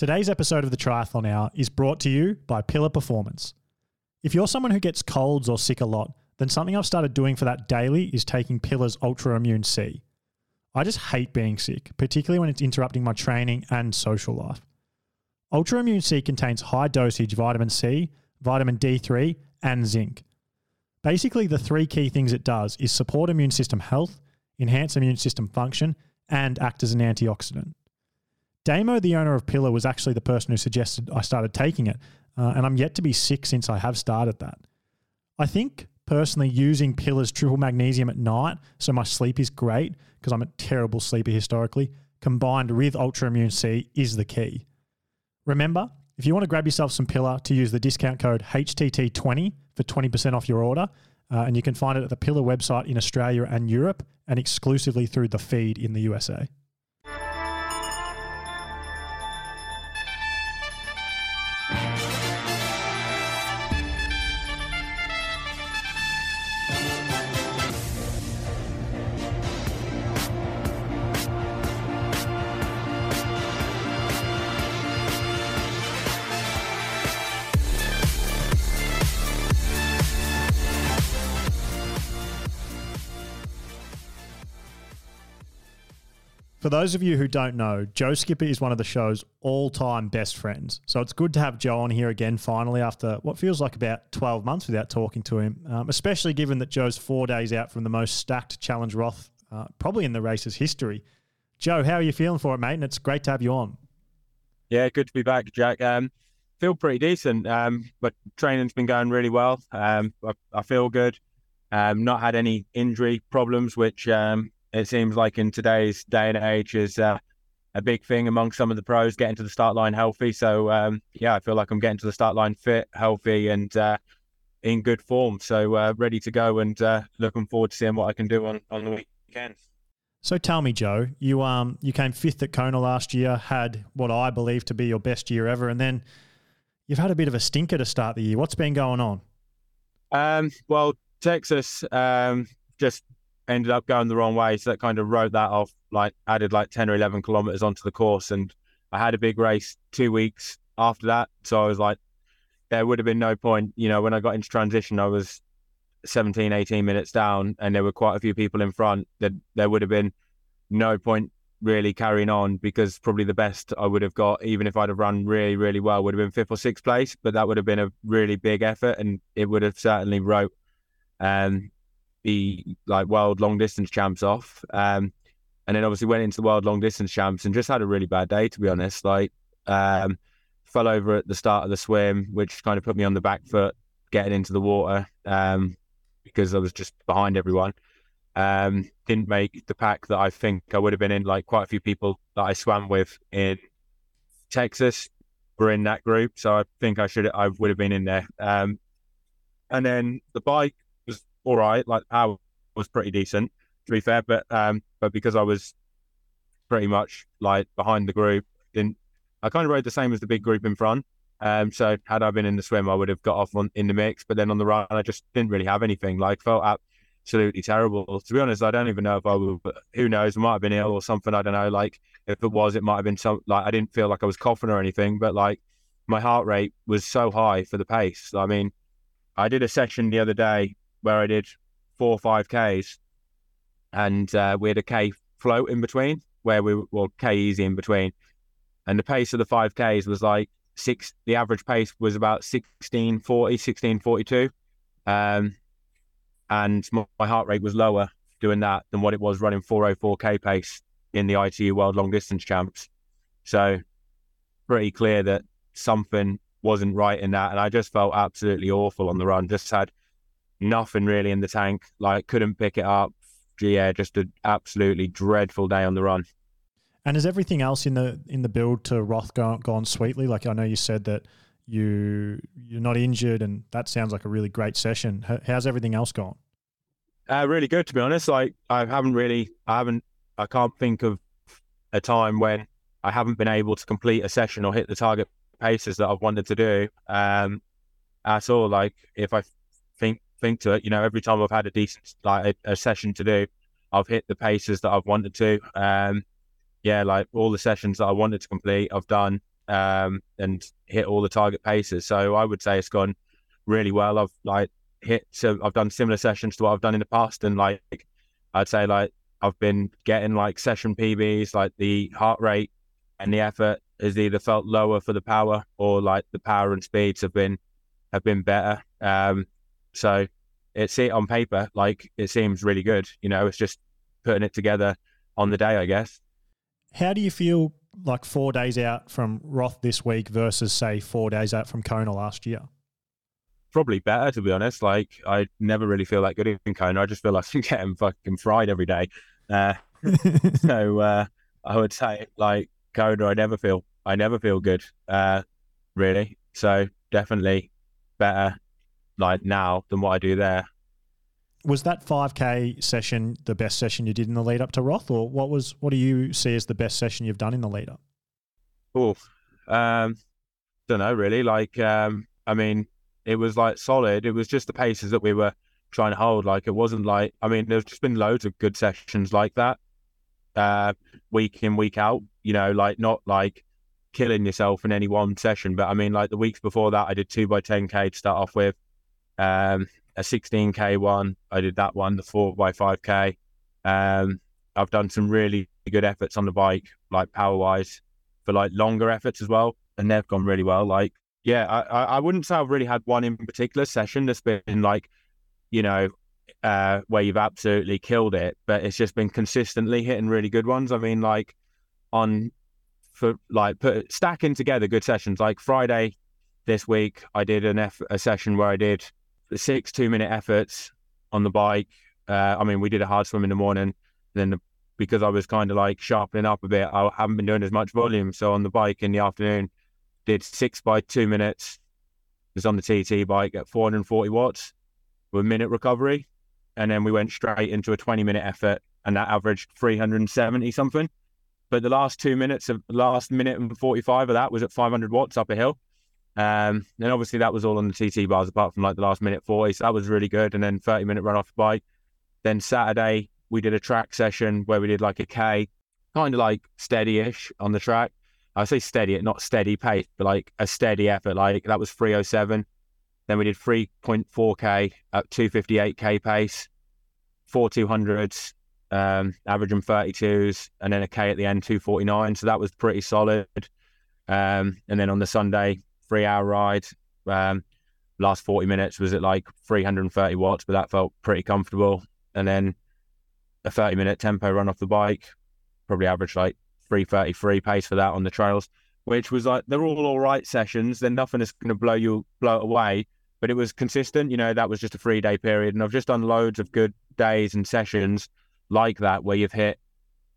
Today's episode of the Triathlon Hour is brought to you by Pillar Performance. If you're someone who gets colds or sick a lot, then something I've started doing for that daily is taking Pillar's Ultra Immune C. I just hate being sick, particularly when it's interrupting my training and social life. Ultra Immune C contains high dosage vitamin C, vitamin D3, and zinc. Basically, the three key things it does is support immune system health, enhance immune system function, and act as an antioxidant. Damo, the owner of Pillar, was actually the person who suggested I started taking it, uh, and I'm yet to be sick since I have started that. I think personally using Pillar's triple magnesium at night, so my sleep is great because I'm a terrible sleeper historically, combined with Ultra Immune C is the key. Remember, if you want to grab yourself some Pillar, to use the discount code HTT20 for 20% off your order, uh, and you can find it at the Pillar website in Australia and Europe, and exclusively through the feed in the USA. For those of you who don't know, Joe Skipper is one of the show's all time best friends. So it's good to have Joe on here again finally after what feels like about 12 months without talking to him, um, especially given that Joe's four days out from the most stacked Challenge Roth uh, probably in the race's history. Joe, how are you feeling for it, mate? And it's great to have you on. Yeah, good to be back, Jack. Um, feel pretty decent, um, but training's been going really well. Um, I, I, feel good. Um, not had any injury problems, which um, it seems like in today's day and age is uh, a big thing among some of the pros getting to the start line healthy. So um, yeah, I feel like I'm getting to the start line fit, healthy, and uh, in good form. So uh, ready to go and uh, looking forward to seeing what I can do on on the weekend. So tell me, Joe, you um you came fifth at Kona last year, had what I believe to be your best year ever, and then you've had a bit of a stinker to start the year. What's been going on? Um, well, Texas um, just ended up going the wrong way. So that kind of wrote that off, like added like 10 or 11 kilometers onto the course. And I had a big race two weeks after that. So I was like, there would have been no point. You know, when I got into transition, I was 17, 18 minutes down and there were quite a few people in front. That there would have been no point really carrying on because probably the best I would have got, even if I'd have run really, really well, would have been fifth or sixth place. But that would have been a really big effort and it would have certainly wrote um, the like world long distance champs off. Um, and then obviously went into the world long distance champs and just had a really bad day to be honest. Like um, fell over at the start of the swim, which kind of put me on the back foot getting into the water um, because I was just behind everyone. Um, didn't make the pack that I think I would have been in. Like quite a few people that I swam with in Texas were in that group, so I think I should I would have been in there. Um, and then the bike all right. Like power was pretty decent, to be fair. But um, but because I was pretty much like behind the group, didn't I kind of rode the same as the big group in front. Um, so had I been in the swim, I would have got off on, in the mix. But then on the run, I just didn't really have anything. Like felt absolutely terrible. To be honest, I don't even know if I would. Who knows? I might have been ill or something. I don't know. Like if it was, it might have been some. Like I didn't feel like I was coughing or anything, but like my heart rate was so high for the pace. I mean, I did a session the other day where I did four or five Ks and uh, we had a K float in between where we well K easy in between. And the pace of the five Ks was like six, the average pace was about 1640, 1642. Um, and my, my heart rate was lower doing that than what it was running 404K pace in the ITU World Long Distance Champs. So pretty clear that something wasn't right in that. And I just felt absolutely awful on the run. Just had nothing really in the tank. Like couldn't pick it up. Yeah, just an absolutely dreadful day on the run. And is everything else in the in the build to Roth gone, gone sweetly? Like I know you said that you you're not injured, and that sounds like a really great session. How's everything else gone? Uh, really good, to be honest. Like I haven't really, I haven't, I can't think of a time when I haven't been able to complete a session or hit the target paces that I've wanted to do um, at all. Like if I think think to it. You know, every time I've had a decent like a, a session to do, I've hit the paces that I've wanted to. Um, yeah, like all the sessions that I wanted to complete, I've done. um, and hit all the target paces. So I would say it's gone really well. I've like hit, so I've done similar sessions to what I've done in the past, and like I'd say like I've been getting like session PBs, like the heart rate and the effort has either felt lower for the power or like the power and speeds have been have been better. Um, so it's it on paper like it seems really good. You know, it's just putting it together on the day, I guess. How do you feel like four days out from Roth this week versus say four days out from Kona last year? Probably better to be honest. Like I never really feel that good in Kona. I just feel like I'm getting fucking fried every day. Uh, so uh, I would say like Kona, I never feel I never feel good. Uh, really. So definitely better like now than what I do there. Was that 5k session the best session you did in the lead up to Roth, or what was what do you see as the best session you've done in the lead up? Oh, um, don't know really. Like, um, I mean, it was like solid. It was just the paces that we were trying to hold. Like, it wasn't like I mean, there's just been loads of good sessions like that, uh, week in week out. You know, like not like killing yourself in any one session, but I mean, like the weeks before that, I did two by 10k to start off with. Um, a 16k one. I did that one, the four by 5k. Um, I've done some really good efforts on the bike, like power wise, for like longer efforts as well, and they've gone really well. Like, yeah, I, I wouldn't say I've really had one in particular session that's been like, you know, uh, where you've absolutely killed it, but it's just been consistently hitting really good ones. I mean, like on for like put stacking together good sessions. Like Friday this week, I did an F, a session where I did six two minute efforts on the bike. Uh, I mean, we did a hard swim in the morning. Then the, because I was kind of like sharpening up a bit, I haven't been doing as much volume. So on the bike in the afternoon, did six by two minutes. Was on the TT bike at 440 watts with minute recovery, and then we went straight into a 20 minute effort, and that averaged 370 something. But the last two minutes of last minute and 45 of that was at 500 watts up a hill. Um, and obviously that was all on the TT bars, apart from like the last minute 40. So that was really good. And then 30 minute run off bike. Then Saturday, we did a track session where we did like a K, kind of like steady ish on the track. I say steady, not steady pace, but like a steady effort. Like that was 307. Then we did 3.4K at 258K pace, four 200s, um, averaging 32s, and then a K at the end, 249. So that was pretty solid. Um, and then on the Sunday, three hour ride. Um, last 40 minutes was at like 330 watts, but that felt pretty comfortable. And then a 30 minute tempo run off the bike, probably averaged like 333 pace for that on the trails, which was like, they're all all right sessions. Then nothing is going to blow you, blow it away, but it was consistent. You know, that was just a three day period. And I've just done loads of good days and sessions like that where you've hit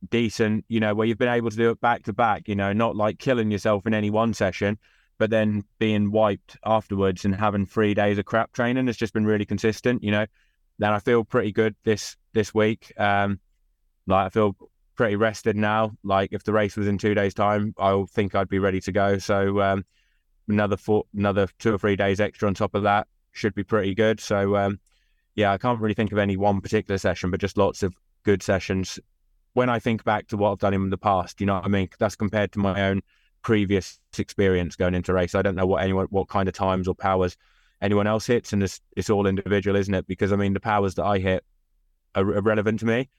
decent, you know, where you've been able to do it back to back, you know, not like killing yourself in any one session, but then being wiped afterwards and having three days of crap training has just been really consistent, you know. Then I feel pretty good this this week. Um, like I feel pretty rested now. Like if the race was in two days' time, I think I'd be ready to go. So um, another four, another two or three days extra on top of that should be pretty good. So um, yeah, I can't really think of any one particular session, but just lots of good sessions. When I think back to what I've done in the past, you know what I mean? That's compared to my own previous experience going into race. I don't know what anyone, what kind of times or powers anyone else hits, and it's it's all individual, isn't it? Because I mean, the powers that I hit are, are relevant to me,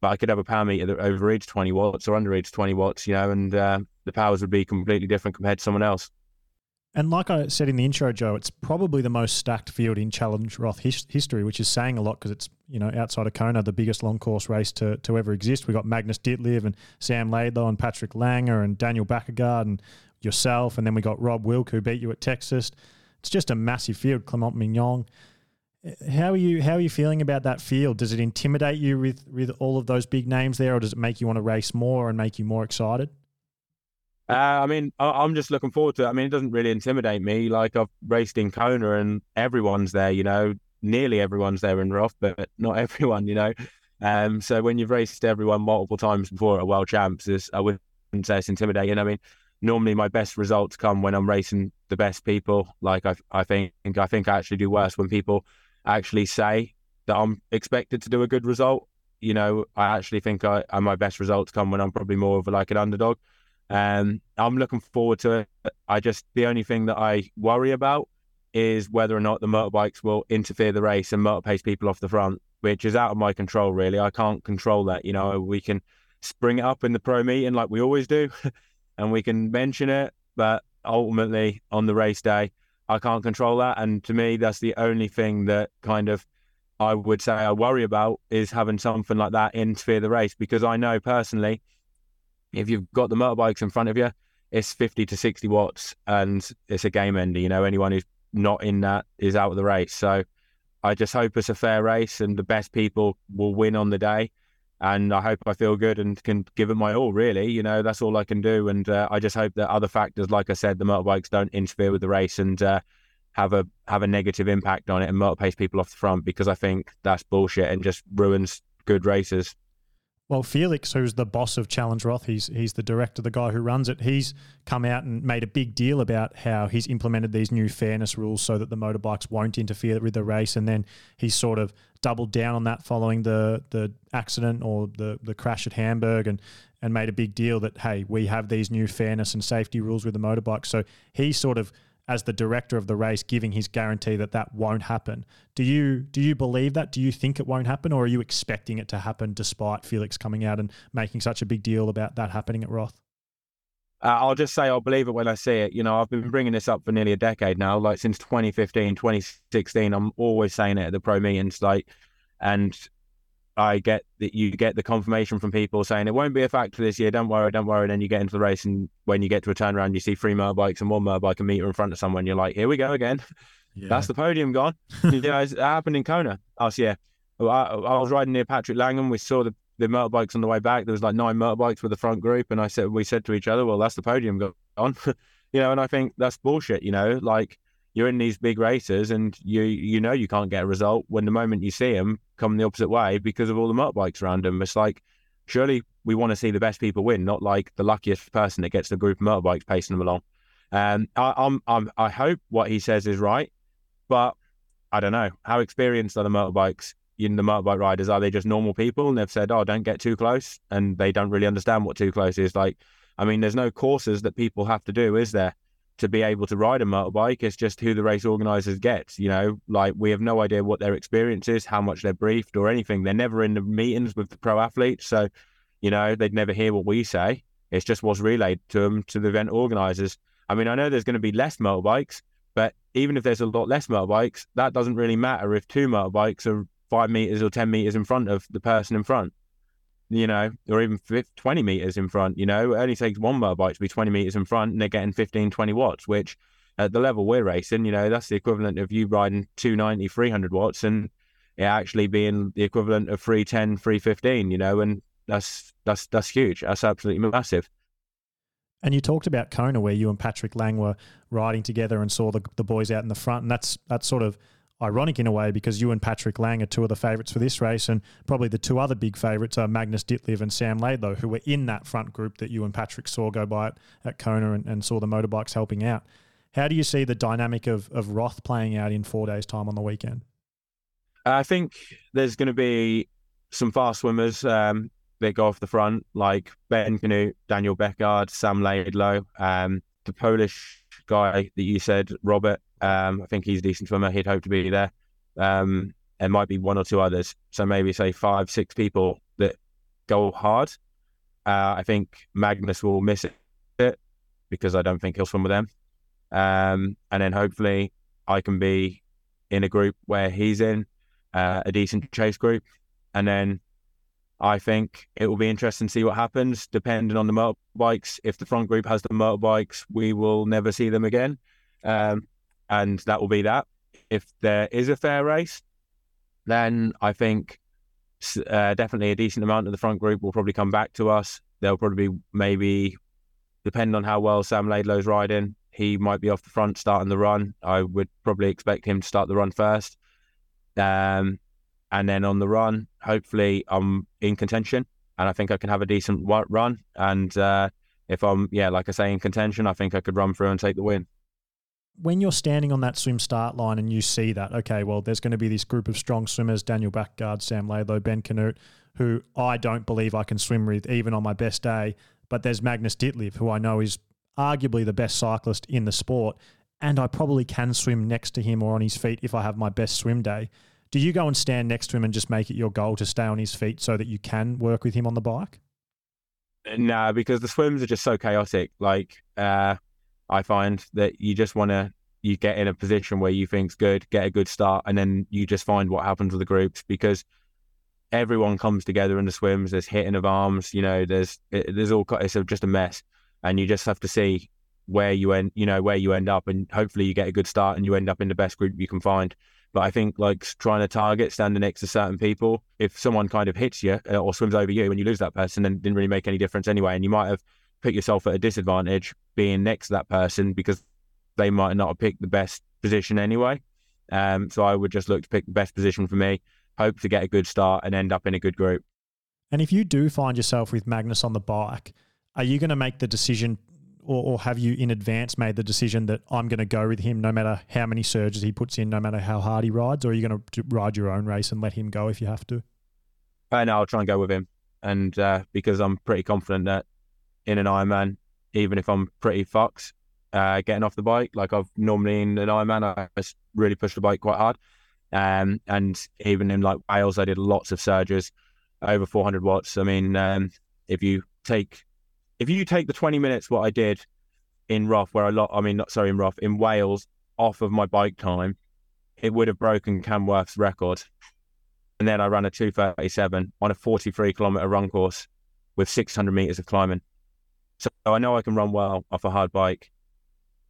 but I could have a power meter that overreads 20 watts or underreads 20 watts, you know, and uh, the powers would be completely different compared to someone else. And like I said in the intro, Joe, it's probably the most stacked field in Challenge Roth his- history, which is saying a lot because it's you know outside of Kona, the biggest long course race to, to ever exist. We got Magnus Ditlev and Sam Laidlow and Patrick Lange and Daniel Bækkegård and yourself, and then we got Rob Wilk who beat you at Texas. It's just a massive field. Clement Mignon. How are you? How are you feeling about that field? Does it intimidate you with with all of those big names there, or does it make you want to race more and make you more excited? Uh, I mean, I, am just looking forward to it. I mean, it doesn't really intimidate me. Like I've raced in Kona and everyone's there, you know, nearly everyone's there in Roth, but not everyone, you know. Um, so when you've raced everyone multiple times before at World Champs, I wouldn't say it's intimidating. I mean, normally my best results come when I'm racing the best people. Like I, I think, I think I actually do worse when people actually say that I'm expected to do a good result. You know, I actually think I, my best results come when I'm probably more of like an underdog. Um, I'm looking forward to it. I just the only thing that I worry about is whether or not the motorbikes will interfere the race and motor pace people off the front, which is out of my control. Really, I can't control that. You know, we can spring it up in the pro meeting like we always do, and we can mention it, but ultimately on the race day, I can't control that. And to me, that's the only thing that kind of I would say I worry about is having something like that interfere the race because I know personally if you've got the motorbikes in front of you, it's 50 to 60 watts and it's a game ender. You know, anyone who's not in that is out of the race. So I just hope it's a fair race and the best people will win on the day. And I hope I feel good and can give it my all, really. You know, that's all I can do. And uh, I just hope that other factors, like I said, the motorbikes don't interfere with the race and uh, have a have a negative impact on it and motor pace people off the front because I think that's bullshit and just ruins good races. Well, Felix, who's the boss of Challenge Roth, he's he's the director, the guy who runs it. He's come out and made a big deal about how he's implemented these new fairness rules so that the motorbikes won't interfere with the race. And then he's sort of doubled down on that following the the accident or the the crash at Hamburg and and made a big deal that hey, we have these new fairness and safety rules with the motorbike. So he sort of as the director of the race giving his guarantee that that won't happen. Do you do you believe that? Do you think it won't happen, or are you expecting it to happen despite Felix coming out and making such a big deal about that happening at Roth? Uh, I'll just say I'll believe it when I see it. You know, I've been bringing this up for nearly a decade now, like since 2015, 2016. I'm always saying it at the pro meetings, like, and I get that you get the confirmation from people saying it won't be a factor this year. Don't worry, don't worry. And then you get into the race, and when you get to a turnaround, you see three motorbikes and one motorbike a meter in front of someone. You're like, here we go again. Yeah. That's the podium gone. yeah, it happened in Kona. Oh, yeah. I, I, was riding near Patrick Lange. We saw the, the motorbikes on the way back. There was like nine motorbikes with the front group, and I said, we said to each other, well, that's the podium gone. you know, and I think that's bullshit. You know, like you're in these big races and you you know you can't get a result when the moment you see them come the opposite way because of all the motorbikes around them. It's like surely we want to see the best people win, not like the luckiest person that gets the group of motorbikes pacing them along. Um, I, I'm, I'm I hope what he says is right, but I don't know how experienced are the motorbikes. In the motorbike riders, are they just normal people? And they've said, "Oh, don't get too close," and they don't really understand what too close is. Like, I mean, there's no courses that people have to do, is there? To be able to ride a motorbike. It's just who the race organizers get. You know, like we have no idea what their experience is, how much they're briefed or anything. They're never in the meetings with the pro athletes. So, you know, they'd never hear what we say. It's just what's relayed to them, to the event organizers. I mean, I know there's going to be less motorbikes, but even if there's a lot less motorbikes, that doesn't really matter if two motorbikes are five meters or 10 meters in front of the person in front you know, or even 20 meters in front, you know, it only takes one motorbike to be 20 meters in front and they're getting 15, 20 watts, which at the level we're racing, you know, that's the equivalent of you riding 290, 300 watts and it actually being the equivalent of 310, 315, you know, and that's, that's, that's huge. That's absolutely massive. And you talked about Kona, where you and Patrick Lange were riding together and saw the, the boys out in the front, and that's that's sort of ironic in a way because you and Patrick Lange are two of the favourites for this race, and probably the two other big favourites are Magnus Ditlev and Sam Laidlow, who were in that front group that you and Patrick saw go by at, at Kona and, and saw the motorbikes helping out. How do you see the dynamic of, of Roth playing out in four days' time on the weekend? I think there's going to be some fast swimmers um, that go off the front, like Ben Kanute, Daniel Bækkegård, Sam Laidlow, um, the Polish guy that you said, Robert. Um, I think he's a decent swimmer. He'd hope to be there. Um, there might be one or two others. So maybe say five, six people that go hard. Uh, I think Magnus will miss it because I don't think he'll swim with them. Um, and then hopefully I can be in a group where he's in uh, a decent chase group. And then I think it will be interesting to see what happens depending on the motorbikes. If the front group has the motorbikes, we will never see them again. Um, and that will be that. If there is a fair race, then I think uh, definitely a decent amount of the front group will probably come back to us. They'll probably be maybe, depending on how well Sam Laidlow's riding, he might be off the front starting the run. I would probably expect him to start the run first. Um, and then on the run, hopefully I'm in contention and I think I can have a decent run. And uh, if I'm, yeah, like I say, in contention, I think I could run through and take the win when you're standing on that swim start line and you see that, okay, well, there's going to be this group of strong swimmers Daniel Bækkegård, Sam Laidlow, Ben Kanute, who I don't believe I can swim with even on my best day. but there's Magnus Ditlev, who I know is arguably the best cyclist in the sport, and I probably can swim next to him or on his feet if I have my best swim day. Do you go and stand next to him and just make it your goal to stay on his feet so that you can work with him on the bike? No, because the swims are just so chaotic. Like, uh, I find that you just want to you get in a position where you think's good, get a good start, and then you just find what happens with the groups because everyone comes together in the swims. There's hitting of arms, you know. There's it, there's all it's just a mess, and you just have to see where you end, you know, where you end up, and hopefully you get a good start and you end up in the best group you can find. But I think like trying to target standing next to certain people, if someone kind of hits you uh, or swims over you and you lose that person, then didn't really make any difference anyway. And you might have put yourself at a disadvantage being next to that person because they might not have picked the best position anyway. Um, so I would just look to pick the best position for me, hope to get a good start and end up in a good group. And if you do find yourself with Magnus on the bike, are you going to make the decision or, or, have you in advance made the decision that I'm going to go with him no matter how many surges he puts in, no matter how hard he rides, or are you going to ride your own race and let him go if you have to? Uh, no, I'll try and go with him. And uh, because I'm pretty confident that in an Ironman, even if I'm pretty fucked, uh, getting off the bike. Like I've normally in an Ironman, I really push the bike quite hard. Um, and even in like Wales, I did lots of surges over 400 watts. I mean, um, if you take if you take the 20 minutes what I did in Roth, where I lot, I mean, not sorry, in Roth, in Wales, off of my bike time, it would have broken Cam Wurf's record. And then I ran a 237 on a 43 kilometer run course with 600 meters of climbing. So I know I can run well off a hard bike.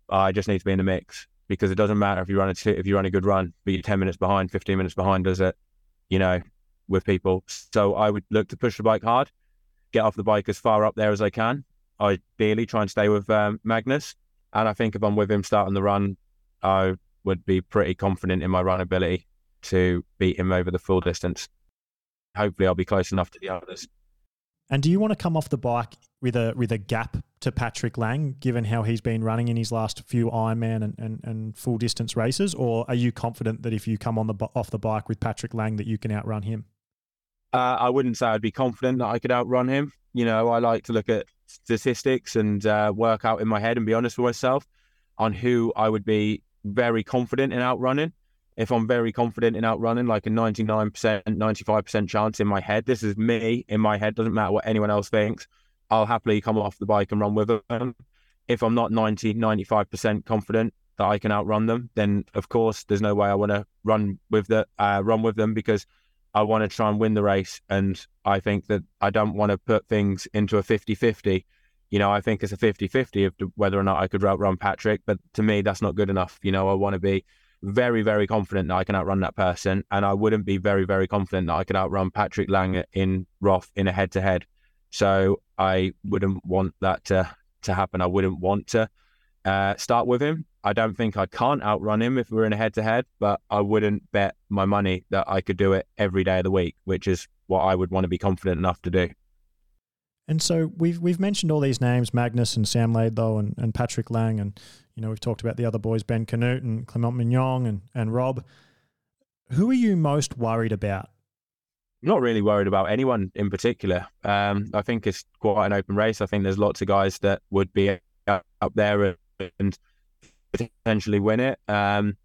I just need to be in the mix because it doesn't matter if you run a if you run a good run, but you're ten minutes behind, fifteen minutes behind, does it? You know, with people. So I would look to push the bike hard, get off the bike as far up there as I can. I Ideally, try and stay with um, Magnus. And I think if I'm with him starting the run, I would be pretty confident in my run ability to beat him over the full distance. Hopefully, I'll be close enough to the others. And do you want to come off the bike with a with a gap to Patrick Lange, given how he's been running in his last few Ironman and, and, and full distance races, or are you confident that if you come on the off the bike with Patrick Lange, that you can outrun him? Uh, I wouldn't say I'd be confident that I could outrun him. You know, I like to look at statistics and uh, work out in my head and be honest with myself on who I would be very confident in outrunning if I'm very confident in outrunning, like a 99%, 95% chance in my head, this is me in my head, doesn't matter what anyone else thinks, I'll happily come off the bike and run with them. If I'm not 90, 95% confident that I can outrun them, then of course there's no way I want to run with the uh, run with them because I want to try and win the race. And I think that I don't want to put things into a 50 50. You know, I think it's a 50 50 of whether or not I could outrun Patrick, but to me, that's not good enough. You know, I want to be very, very confident that I can outrun that person. And I wouldn't be very, very confident that I could outrun Patrick Lange in Roth in a head to head. So I wouldn't want that to, to happen. I wouldn't want to uh, start with him. I don't think I can't outrun him if we're in a head to head, but I wouldn't bet my money that I could do it every day of the week, which is what I would want to be confident enough to do. And so we've we've mentioned all these names, Magnus and Sam Laidlow and, and Patrick Lange, and you know we've talked about the other boys, Ben Kanute and Clement Mignon and, and Rob. Who are you most worried about? not really worried about anyone in particular. Um, I think it's quite an open race. I think there's lots of guys that would be up there and potentially win it. Um,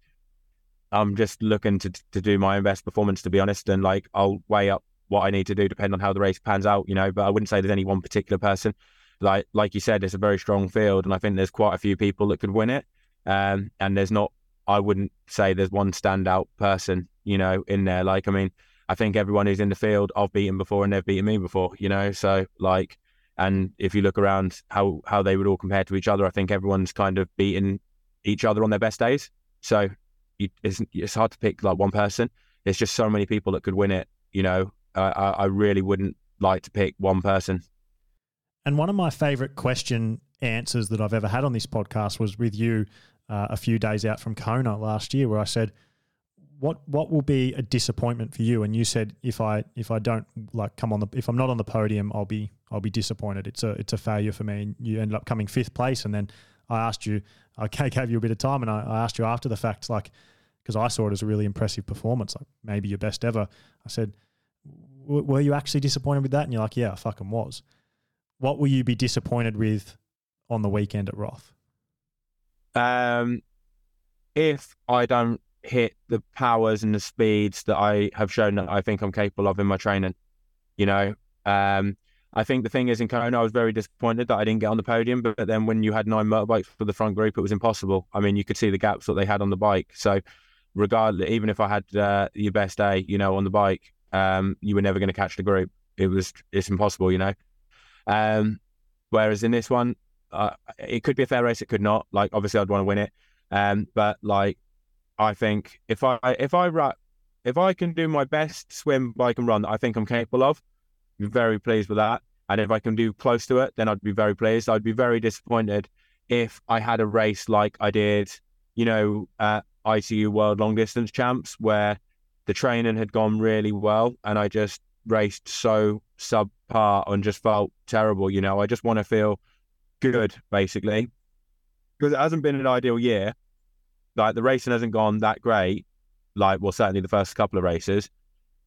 I'm just looking to to do my own best performance, to be honest, and like I'll weigh up what I need to do depending on how the race pans out, you know. But I wouldn't say there's any one particular person. Like like you said, it's a very strong field, and I think there's quite a few people that could win it. Um, and there's not, I wouldn't say there's one standout person, you know, in there. Like I mean, I think everyone who's in the field, I've beaten before, and they've beaten me before, you know. So like, and if you look around how how they would all compare to each other, I think everyone's kind of beaten each other on their best days. So you, it's it's hard to pick like one person. There's just so many people that could win it, you know. I, I really wouldn't like to pick one person. And one of my favorite question answers that I've ever had on this podcast was with you uh, a few days out from Kona last year, where I said, "What what will be a disappointment for you?" And you said, "If I if I don't like come on the if I'm not on the podium, I'll be I'll be disappointed. It's a it's a failure for me." And you ended up coming fifth place, and then I asked you, I gave you a bit of time, and I, I asked you after the fact, like because I saw it as a really impressive performance, like maybe your best ever. I said were you actually disappointed with that? And you're like, yeah, I fucking was. what will you be disappointed with on the weekend at Roth? Um, if I don't hit the powers and the speeds that I have shown that I think I'm capable of in my training, you know, um, I think the thing is in Kona, I was very disappointed that I didn't get on the podium. But, then when you had nine motorbikes for the front group, it was impossible. I mean, you could see the gaps that they had on the bike. So, regardless, even if I had uh, your best day, you know, on the bike, um, you were never going to catch the group. It was it's impossible, you know. Um, whereas in this one, uh, it could be a fair race, it could not. Like obviously, I'd want to win it. Um, but like, I think if I if I if I can do my best swim, bike, and run that I think I'm capable of, very pleased with that. And if I can do close to it, then I'd be very pleased. I'd be very disappointed if I had a race like I did, you know, at ITU World Long Distance Champs, where the training had gone really well and I just raced so subpar and just felt terrible. You know, I just want to feel good, basically, because it hasn't been an ideal year. Like the racing hasn't gone that great. Like, well, certainly the first couple of races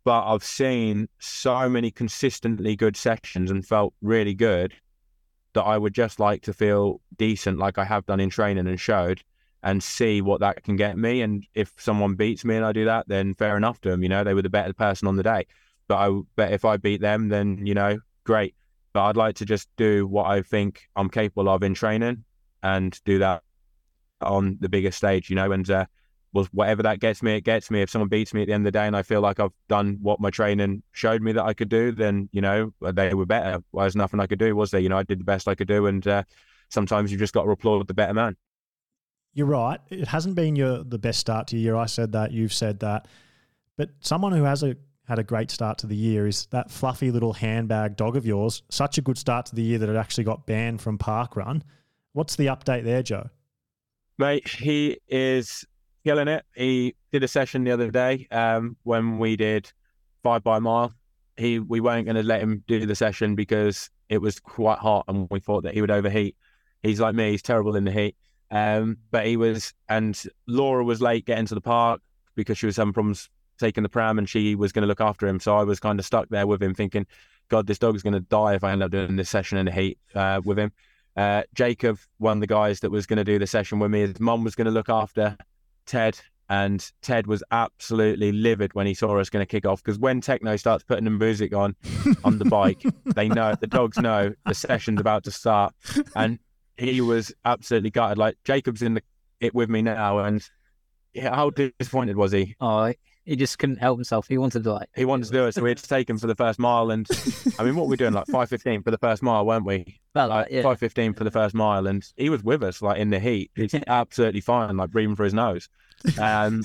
but I've seen so many consistently good sessions and felt really good that I would just like to feel decent, like I have done in training and showed, and see what that can get me. And if someone beats me and I do that, then fair enough to them. You know, they were the better person on the day. But I bet if I beat them, then you know, great. But I'd like to just do what I think I'm capable of in training and do that on the biggest stage. You know, and uh, well, whatever that gets me, it gets me. If someone beats me at the end of the day and I feel like I've done what my training showed me that I could do, then, you know, they were better. Well, there's nothing I could do, was there? You know, I did the best I could do. And uh, sometimes you've just got to applaud the better man. You're right. It hasn't been your the best start to your year. I said that. You've said that. But someone who has a had a great start to the year is that fluffy little handbag dog of yours. Such a good start to the year that it actually got banned from park run. What's the update there, Joe? Mate, he is killing it. He did a session the other day um, when we did five by mile. He we weren't going to let him do the session because it was quite hot and we thought that he would overheat. He's like me; he's terrible in the heat. Um, but he was, and Laura was late getting to the park because she was having problems taking the pram, and she was going to look after him. So I was kind of stuck there with him, thinking, "God, this dog's going to die if I end up doing this session in the heat uh, with him." Uh, Jacob, one of the guys that was going to do the session with me, his mum was going to look after Ted, and Ted was absolutely livid when he saw us going to kick off because when techno starts putting the music on on the bike, they know the dogs know the session's about to start, and he was absolutely gutted. Like Jacob's in the it with me now, and yeah, how disappointed was he? Oh, he just couldn't help himself. He wanted to like he wanted to do it, so we had to take him for the first mile. And I mean, what were we doing? Like five fifteen for the first mile, weren't we? Well, like yeah. five fifteen for the first mile, and he was with us like in the heat. He's absolutely fine, like breathing through his nose. Um,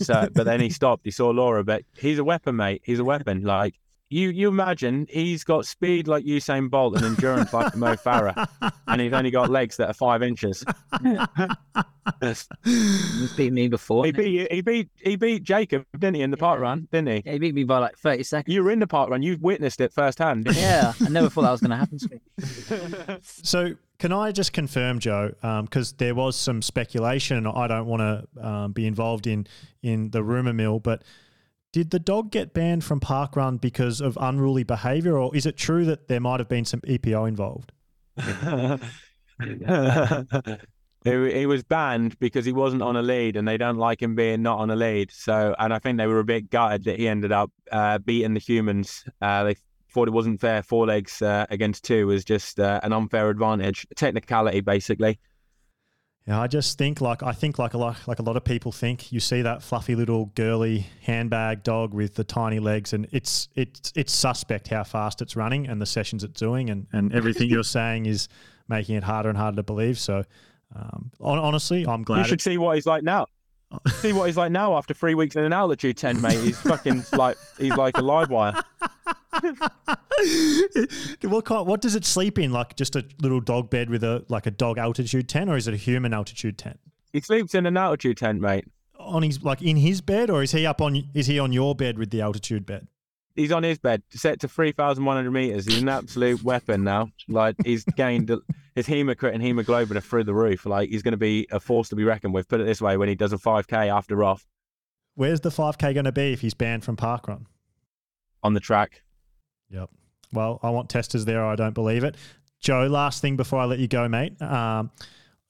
so, but then he stopped. He saw Laura, but he's a weapon, mate. He's a weapon. Like you, you imagine he's got speed like Usain Bolt and endurance like Mo Farah, and he's only got legs that are five inches. He's beat me before. He beat he beat he beat Jacob, didn't he, in the yeah. park run, didn't he? Yeah, he beat me by like thirty seconds. You were in the park run. You've witnessed it firsthand. yeah, I never thought that was going to happen to me. so, can I just confirm, Joe? Because um, there was some speculation. I don't want to um, be involved in in the rumor mill, but did the dog get banned from park run because of unruly behaviour, or is it true that there might have been some EPO involved? He, he, was banned because he wasn't on a lead, and they don't like him being not on a lead. So, and I think they were a bit gutted that he ended up uh, beating the humans. Uh, they thought it wasn't fair. Four legs uh, against two was just uh, an unfair advantage, technicality, basically. Yeah, I just think like I think like a lot like a lot of people think. You see that fluffy little girly handbag dog with the tiny legs, and it's it's it's suspect how fast it's running and the sessions it's doing, and and everything you're saying is making it harder and harder to believe. So um, honestly, I'm glad. You should see what he's like now. See what he's like now after three weeks in an altitude tent, mate. He's fucking like he's like a live wire. what kind, what does it sleep in? Like just a little dog bed with a like a dog altitude tent, or is it a human altitude tent? He sleeps in an altitude tent, mate. On his like in his bed, or is he up on? Is he on your bed with the altitude bed? He's on his bed, set to three thousand one hundred meters. He's an absolute weapon now. Like he's gained his hematocrit and hemoglobin are through the roof. Like he's going to be a force to be reckoned with. Put it this way: when he does a 5k after Roth, where's the 5k going to be if he's banned from parkrun? On the track. Yep. Well, I want testers there. I don't believe it. Joe, last thing before I let you go, mate. Um,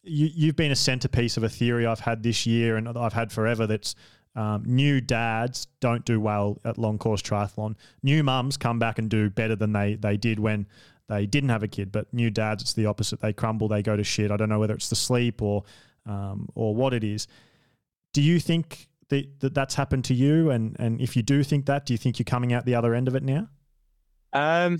you, you've been a centerpiece of a theory I've had this year and I've had forever that's um, new dads don't do well at long course triathlon. New mums come back and do better than they, they did when they didn't have a kid. But new dads, it's the opposite. They crumble, they go to shit. I don't know whether it's the sleep or um, or what it is. Do you think that, that that's happened to you? And and if you do think that, do you think you're coming out the other end of it now? Um,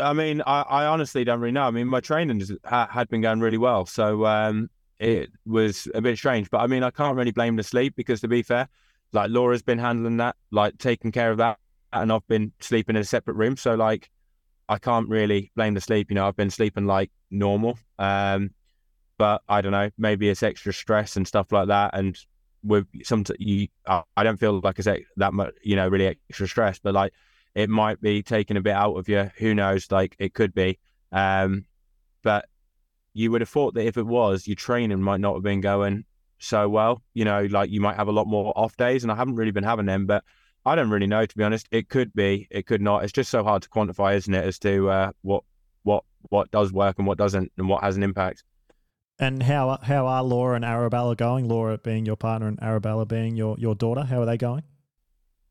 I mean, I, I honestly don't really know. I mean, my training has had been going really well, so um, it was a bit strange. But I mean, I can't really blame the sleep because, to be fair, like Laura's been handling that, like taking care of that, and I've been sleeping in a separate room. So like, I can't really blame the sleep. You know, I've been sleeping like normal. Um, but I don't know, maybe it's extra stress and stuff like that. And with some, you, I don't feel like I it's that much, you know, really extra stress, but like it might be taking a bit out of you. Who knows? Like it could be. Um, but you would have thought that if it was, your training might not have been going so well. You know, like you might have a lot more off days, and I haven't really been having them. But I don't really know, to be honest. It could be, it could not. It's just so hard to quantify, isn't it, as to uh, what what what does work and what doesn't, and what has an impact. And how how are Laura and Arabella going? Laura being your partner and Arabella being your your daughter. How are they going?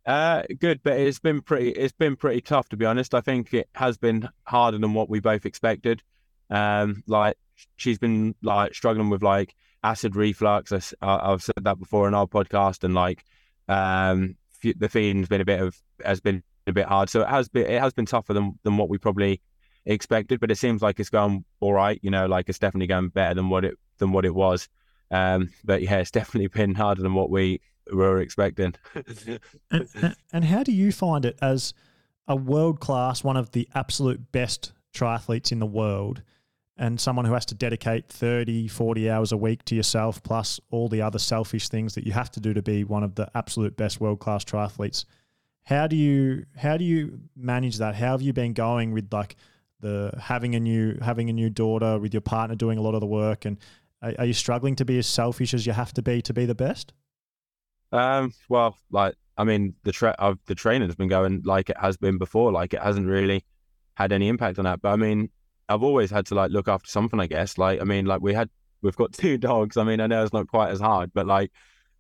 Uh, good, but it's been pretty. It's been pretty tough to be honest. I think it has been harder than what we both expected. Um, like she's been like struggling with like acid reflux. I, have said that before in our podcast, and like um, the feeding's been a bit of has been a bit hard. So it has been it has been tougher than than what we probably expected. But it seems like it's going all right. You know, like it's definitely going better than what it than what it was. Um, but yeah, it's definitely been harder than what we were expecting. and, and how do you find it as a world class, one of the absolute best triathletes in the world, and someone who has to dedicate 30, 40 hours a week to yourself, plus all the other selfish things that you have to do to be one of the absolute best world class triathletes? How do you how do you manage that? How have you been going with like the having a new having a new daughter with your partner doing a lot of the work and are, are you struggling to be as selfish as you have to be to be the best? Um, well, like I mean, the tra- uh, the training has been going like it has been before. Like it hasn't really had any impact on that. But I mean, I've always had to like look after something. I guess. Like I mean, like we had we've got two dogs. I mean, I know it's not quite as hard, but like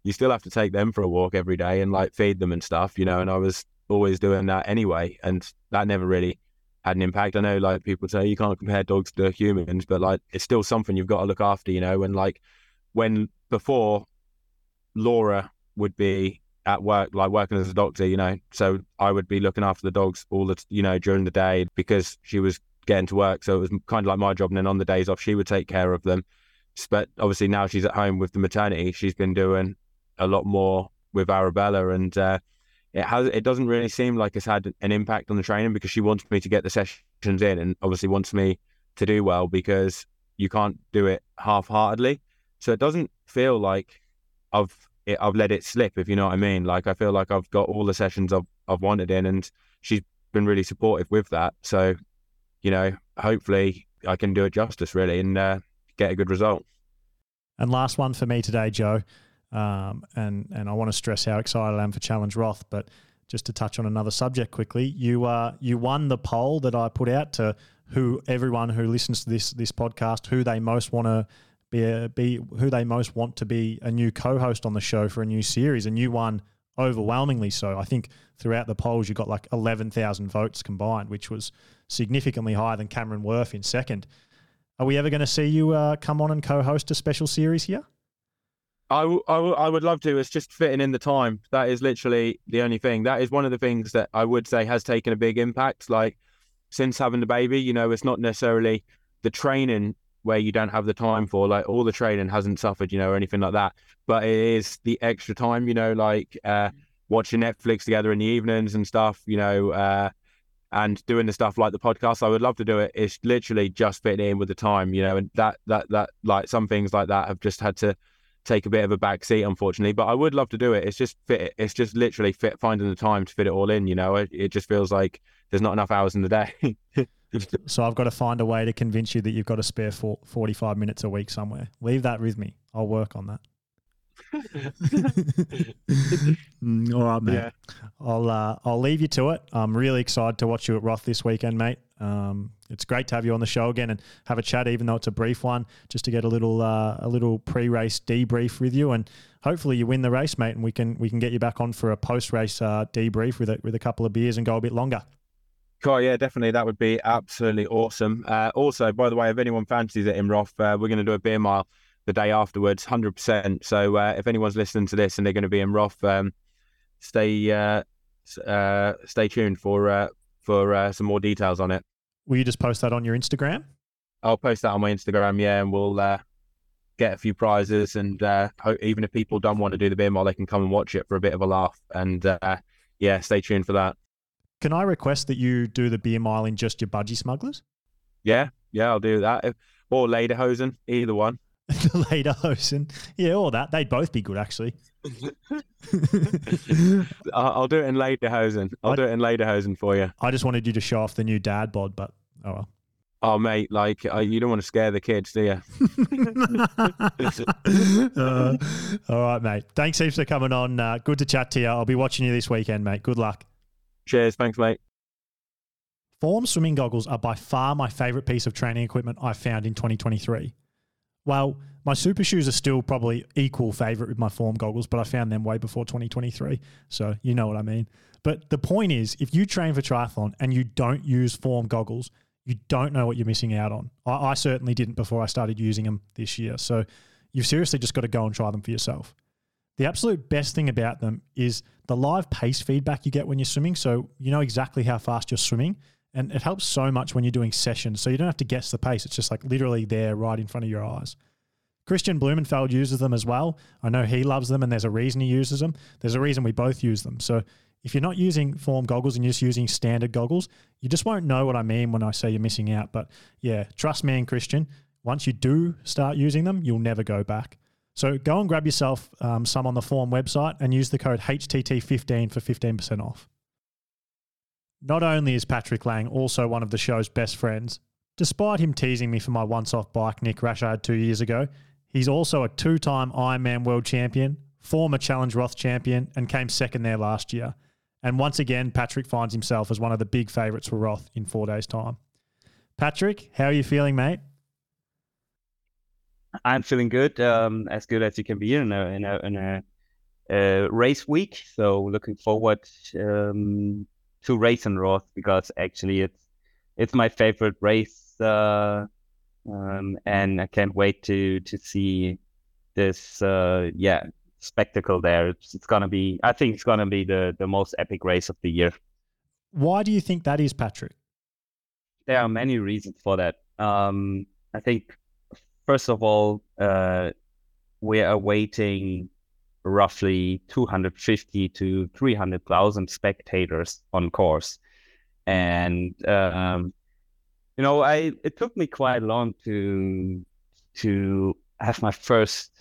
you still have to take them for a walk every day and like feed them and stuff, you know. And I was always doing that anyway, and that never really had an impact. I know like people say you can't compare dogs to humans, but like it's still something you've got to look after, you know. And like when before Laura would be at work, like working as a doctor, you know. So I would be looking after the dogs all the, you know, during the day because she was getting to work. So it was kind of like my job. And then on the days off, she would take care of them. But obviously now she's at home with the maternity. She's been doing a lot more with Arabella, and uh, it has. It doesn't really seem like it's had an impact on the training because she wants me to get the sessions in, and obviously wants me to do well because you can't do it half-heartedly. So it doesn't feel like I've it, I've let it slip, if you know what I mean. Like I feel like I've got all the sessions I've I've wanted in, and she's been really supportive with that. So, you know, hopefully I can do it justice really and uh, get a good result. And last one for me today, Joe. Um, and and I want to stress how excited I am for Challenge Roth, but just to touch on another subject quickly, you uh, you won the poll that I put out to who everyone who listens to this this podcast who they most want to be a, be who they most want to be a new co-host on the show for a new series, a new one overwhelmingly so. I think throughout the polls you got like eleven thousand votes combined, which was significantly higher than Cameron Wurf in second. Are we ever going to see you uh, come on and co-host a special series here? I, w- I, w- I would love to. It's just fitting in the time. That is literally the only thing. That is one of the things that I would say has taken a big impact. Like since having the baby, you know, it's not necessarily the training where you don't have the time for like all the training hasn't suffered you know or anything like that. But it is the extra time you know like uh, watching netflix together in the evenings and stuff you know uh, and doing the stuff like the podcast. I would love to do it. It's literally just fitting in with the time you know and that that that like some things like that have just had to take a bit of a back seat unfortunately. But i would love to do it. It's just fit it's just literally fit finding the time to fit it all in you know. It, it just feels like there's not enough hours in the day so I've got to find a way to convince you that you've got to spare for 45 minutes a week somewhere. Leave that with me. I'll work on that. Mm, all right, mate. Yeah. I'll uh, I'll leave you to it. I'm really excited to watch you at Roth this weekend, mate. Um, it's great to have you on the show again and have a chat, even though it's a brief one, just to get a little uh, a little pre-race debrief with you, and hopefully you win the race, mate, and we can we can get you back on for a post-race uh, debrief with a, with a couple of beers and go a bit longer. Cool, yeah, definitely. That would be absolutely awesome. Uh, also, by the way, if anyone fancies it in Roth, uh, we're going to do a beer mile the day afterwards, 100%. So uh, if anyone's listening to this and they're going to be in Roth, um, stay uh, uh, stay tuned for uh, for uh, some more details on it. Will you just post that on your Instagram? I'll post that on my Instagram, yeah, and we'll uh, get a few prizes. And uh, ho- even if people don't want to do the beer mile, they can come and watch it for a bit of a laugh. And uh, yeah, stay tuned for that. Can I request that you do the beer mile in just your budgie smugglers? Yeah, yeah, I'll do that. Or Lederhosen, either one. the Lederhosen. Yeah, all that. They'd both be good, actually. I'll, I'll do it in Lederhosen. I'll I- do it in Lederhosen for you. I just wanted you to show off the new dad bod, but oh well. Oh, mate, like uh, you don't want to scare the kids, do you? Uh, all right, mate. Thanks heaps for coming on. Uh, good to chat to you. I'll be watching you this weekend, mate. Good luck. Cheers, thanks, mate. Form swimming goggles are by far my favourite piece of training equipment I've found in 2023. Well, my super shoes are still probably equal favourite with my form goggles, but I found them way before 2023. So you know what I mean. But the point is, if you train for triathlon and you don't use form goggles, you don't know what you're missing out on. I, I certainly didn't before I started using them this year. So you've seriously just got to go and try them for yourself. The absolute best thing about them is the live pace feedback you get when you're swimming. So you know exactly how fast you're swimming. And it helps so much when you're doing sessions. So you don't have to guess the pace. It's just like literally there right in front of your eyes. Christian Blumenfeld uses them as well. I know he loves them and there's a reason he uses them. There's a reason we both use them. So if you're not using form goggles and you're just using standard goggles, you just won't know what I mean when I say you're missing out. But yeah, trust me and Christian, once you do start using them, you'll never go back. So go and grab yourself um, some on the Form website and use the code HTT15 for 15% off. Not only is Patrick Lange also one of the show's best friends, despite him teasing me for my once off bike Nick rash I had two years ago, he's also a two time Ironman world champion, former Challenge Roth champion, and came second there last year. And once again, Patrick finds himself as one of the big favourites for Roth in four days' time. Patrick, how are you feeling, mate? I'm feeling good, um, as good as you can be in a in a, in a, uh race week. So looking forward um, to race in Roth because actually it's it's my favorite race, uh, um, and I can't wait to to see this uh, yeah spectacle there. It's, it's gonna be I think it's gonna be the the most epic race of the year. Why do you think that is, Patrick? there are many reasons for that. Um, I think, first of all, uh, we are awaiting roughly 250 to 300,000 spectators on course. And, um, you know, I it took me quite long to to have my first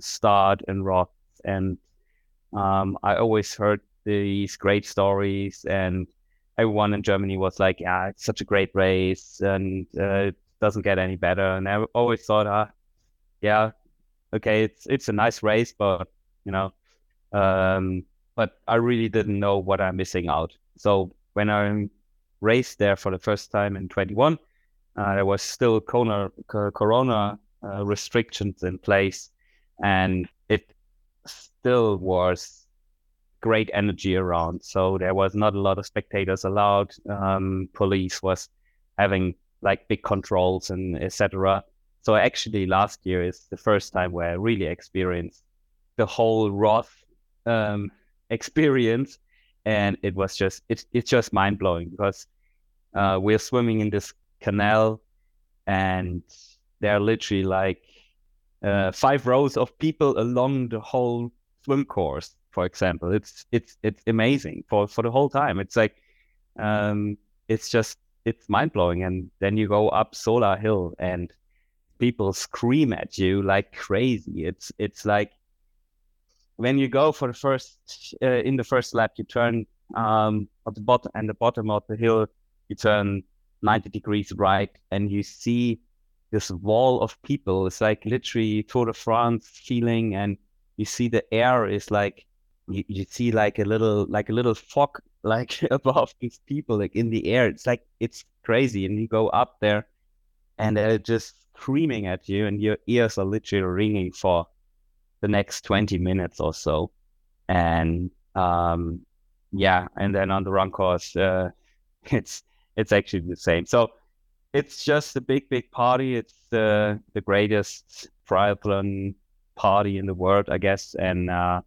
start in Roth, and um, I always heard these great stories and everyone in Germany was like, "Yeah, it's such a great race, and uh, doesn't get any better." And I always thought, "Ah, yeah, okay, it's it's a nice race, but you know, um, but I really didn't know what I'm missing out." So when I raced there for the first time in 21, uh, there was still corona, Corona uh, restrictions in place, and it still was great energy around. So there was not a lot of spectators allowed. Um, police was having like big controls and etc. So actually, last year is the first time where I really experienced the whole Roth um, experience, and it was just it's it's just mind blowing because uh, we're swimming in this canal, and there are literally like uh, five rows of people along the whole swim course for example. It's it's it's amazing for for the whole time. It's like um it's just it's mind-blowing. And then you go up solar hill and people scream at you like crazy. It's it's like when you go for the first uh, in the first lap you turn um at the bottom and the bottom of the hill you turn 90 degrees right and you see this wall of people. It's like literally tour de france feeling and you see the air is like you, you see like a little like a little fog like above these people like in the air. It's like it's crazy, and you go up there, and they're just screaming at you, and your ears are literally ringing for the next twenty minutes or so, and um, yeah, and then on the run course, uh, it's it's actually the same. So it's just a big, big party. It's the the greatest triathlon party in the world, I guess, and uh,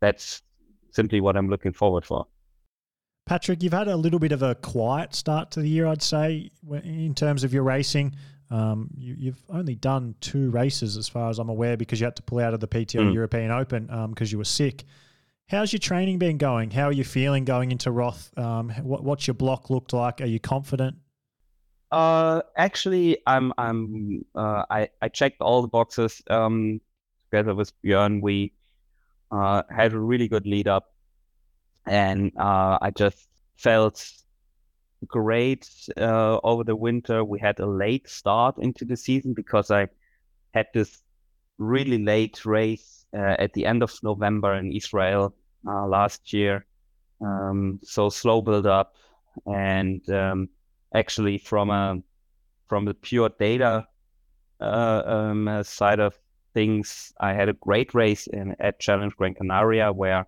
that's simply what I'm looking forward for. Patrick, you've had a little bit of a quiet start to the year, I'd say, in terms of your racing. Um, you, have only done two races, as far as I'm aware, because you had to pull out of the PTO mm. European Open because um, you were sick. How's your training been going? How are you feeling going into Roth? Um, what, what's your block looked like? Are you confident? Uh, actually, I'm I'm uh, I I checked all the boxes. Um, together with Björn, we uh had a really good lead up, and uh, I just felt great uh, over the winter. We had a late start into the season because I had this really late race uh, at the end of November in Israel uh, last year. Um, so slow build up, and um, actually from a from the pure data uh, um, side of things, I had a great race in at Challenge Gran Canaria where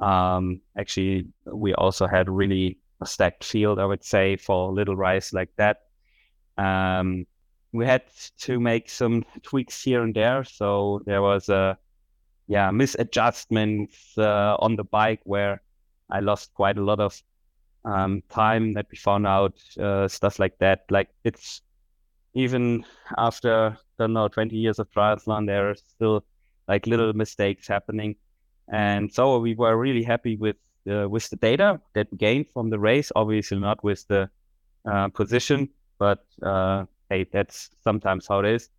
um, actually we also had really a stacked field, I would say, for little rice like that. Um, we had to make some tweaks here and there, so there was a yeah misadjustments uh, on the bike where I lost quite a lot of um, time that we found out uh, stuff like that. Like it's even after I don't know 20 years of triathlon, there are still like little mistakes happening, and so we were really happy with uh, with the data that we gained from the race. Obviously, not with the uh, position, but uh, hey, that's sometimes how it is.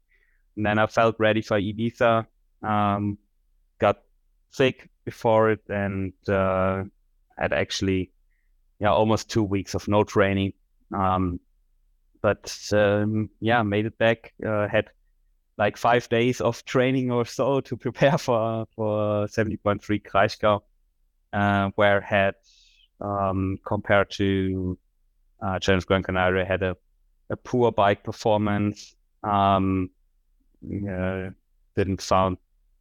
And then I felt ready for Ibiza. Um, got sick before it, and uh, had actually yeah, almost two weeks of no training. Um, but um, yeah, made it back. Uh, had like five days of training or so to prepare for for 70.3 Kraichgau, uh, where had um, compared to uh, Challenge Gran Canaria had a, a poor bike performance. Um, uh, didn't found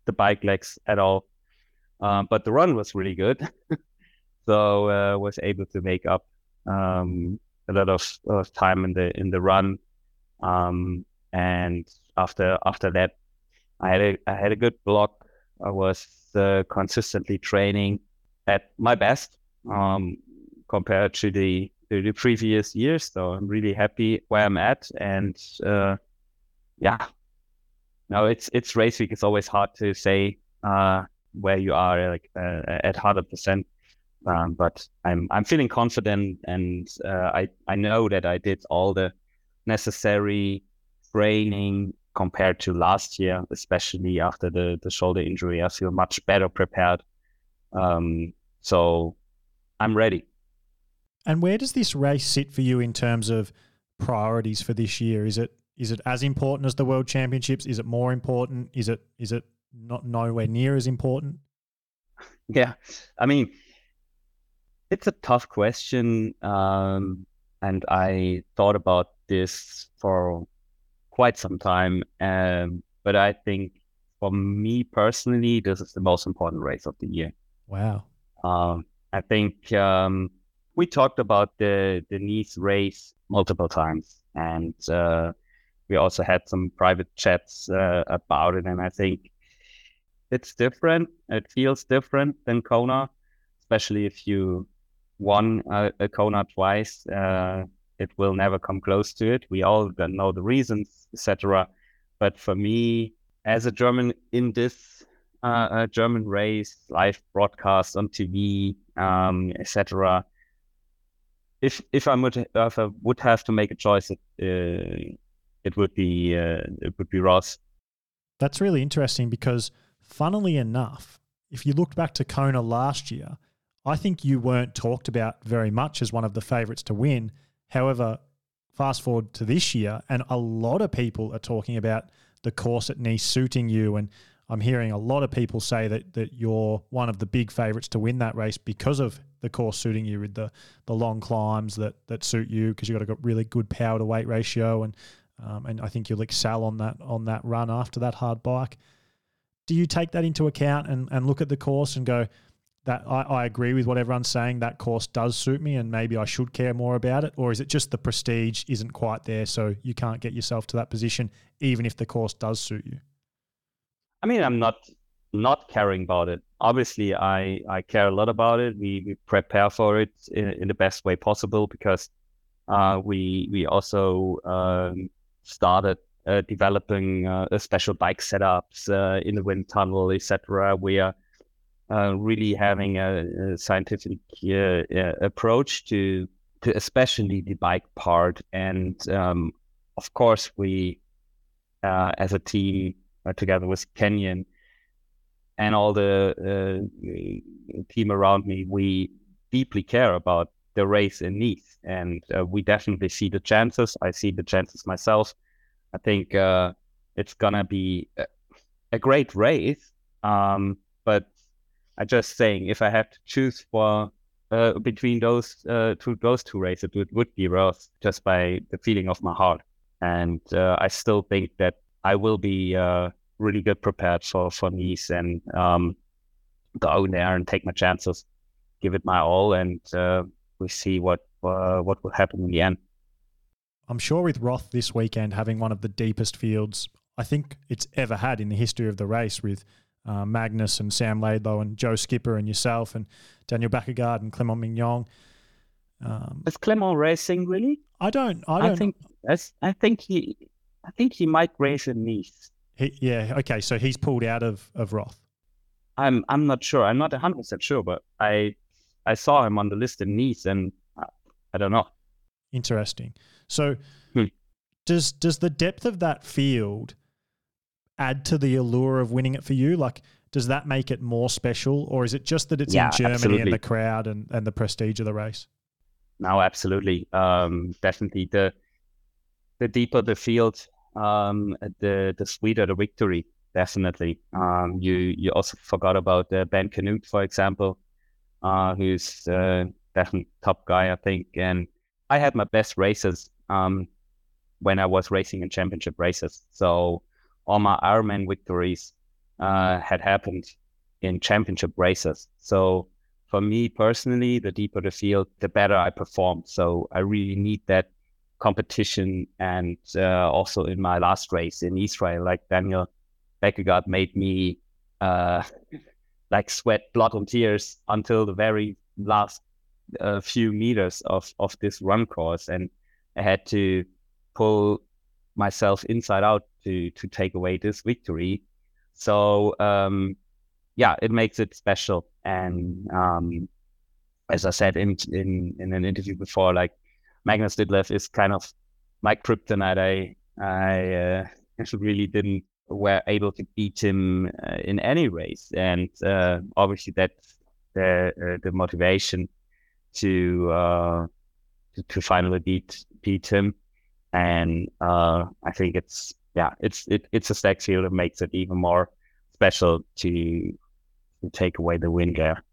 the bike legs at all, um, but the run was really good. so uh, was able to make up um, a lot of, of, time in the in the run. Um, and after after that, I had a I had a good block. I was uh, consistently training at my best um, compared to the to the previous years. So I'm really happy where I'm at, and uh, yeah, now it's it's race week. It's always hard to say uh, where you are like uh, at hundred percent um, but I'm I'm feeling confident, and uh, I I know that I did all the necessary training compared to last year, especially after the the shoulder injury. I feel much better prepared. Um, so I'm ready. And where does this race sit for you in terms of priorities for this year? Is it is it as important as the World Championships? Is it more important? Is it is it not nowhere near as important? Yeah, I mean, it's a tough question. Um, and I thought about this for quite some time. Um, but I think for me personally, this is the most important race of the year. Wow. Um, I think um, we talked about the, the Nice race multiple times. And uh, we also had some private chats uh, about it. And I think it's different. It feels different than Kona, especially if you won a, a Kona twice. Uh, it will never come close to it. We all know the reasons, etc. But for me, as a German in this uh, German race, live broadcast on TV, um, etc. If if I would if I would have to make a choice, it uh, it would be uh, it would be Roth. That's really interesting because, funnily enough, if you looked back to Kona last year, I think you weren't talked about very much as one of the favourites to win. However, fast forward to this year, and a lot of people are talking about the course at Nice suiting you. And I'm hearing a lot of people say that that you're one of the big favourites to win that race because of the course suiting you with the the long climbs that that suit you because you've got a really good power to weight ratio and um, and I think you'll excel on that on that run after that hard bike. Do you take that into account and, and look at the course and go, that I, I agree with what everyone's saying. That course does suit me, and maybe I should care more about it. Or is it just the prestige isn't quite there, so you can't get yourself to that position, even if the course does suit you? I mean, I'm not not caring about it. Obviously, I I care a lot about it. We we prepare for it in, in the best way possible because uh, we we also um, started uh, developing uh, special bike setups uh, in the wind tunnel, etc. We are uh, really having a, a scientific uh, uh, approach to to especially the bike part. And um, of course, we uh, as a team uh, together with Canyon and all the team around me, we deeply care about the race in Nice, and we definitely see the chances. I see the chances myself. I think it's gonna be a, a great race. Um, but I just saying if I have to choose for uh, between those uh, two those two races, it would be Roth just by the feeling of my heart. And uh, I still think that I will be uh, really good prepared for for Nice and um, go in there and take my chances, give it my all, and uh, we see what uh, what will happen in the end. I'm sure with Roth this weekend having one of the deepest fields I think it's ever had in the history of the race with uh, Magnus and Sam Laidlow and Joe Skipper and yourself and Daniel Bækkegård and Clement Mignon. Um, Is Clement racing really? I don't. I don't. I think. I think he. I think he might race in Nice. He, yeah. Okay. So he's pulled out of of Roth. I'm. I'm not sure. I'm not 100 percent sure, but I. I saw him on the list in Nice, and I, I don't know. Interesting. So, hmm. does does the depth of that field add to the allure of winning it for you? Like, does that make it more special, or is it just that it's yeah, in Germany absolutely. and the crowd and, and the prestige of the race? No, absolutely. Um, definitely the the deeper the field, um, the the sweeter the victory. Definitely. Um, you you also forgot about uh, Ben Kanute, for example, uh, who's uh, definitely top guy, I think. And I had my best races um, when I was racing in championship races. So all my Ironman victories uh, had happened in championship races. So for me personally, the deeper the field, the better I perform. So I really need that competition. And uh, also in my last race in Israel, like Daniel Bækkegård made me uh, like sweat blood and tears until the very last uh, few meters of, of this run course. And I had to pull myself inside out to to take away this victory. So um, yeah, it makes it special. And um, as I said in in in an interview before, like Magnus Ditlev is kind of my kryptonite. I I uh, really didn't were able to beat him uh, in any race, and uh, obviously that's the uh, the motivation to, uh, to to finally beat beat him. And uh, I think it's yeah, it's it, it's a stack field that makes it even more special to, to take away the win there.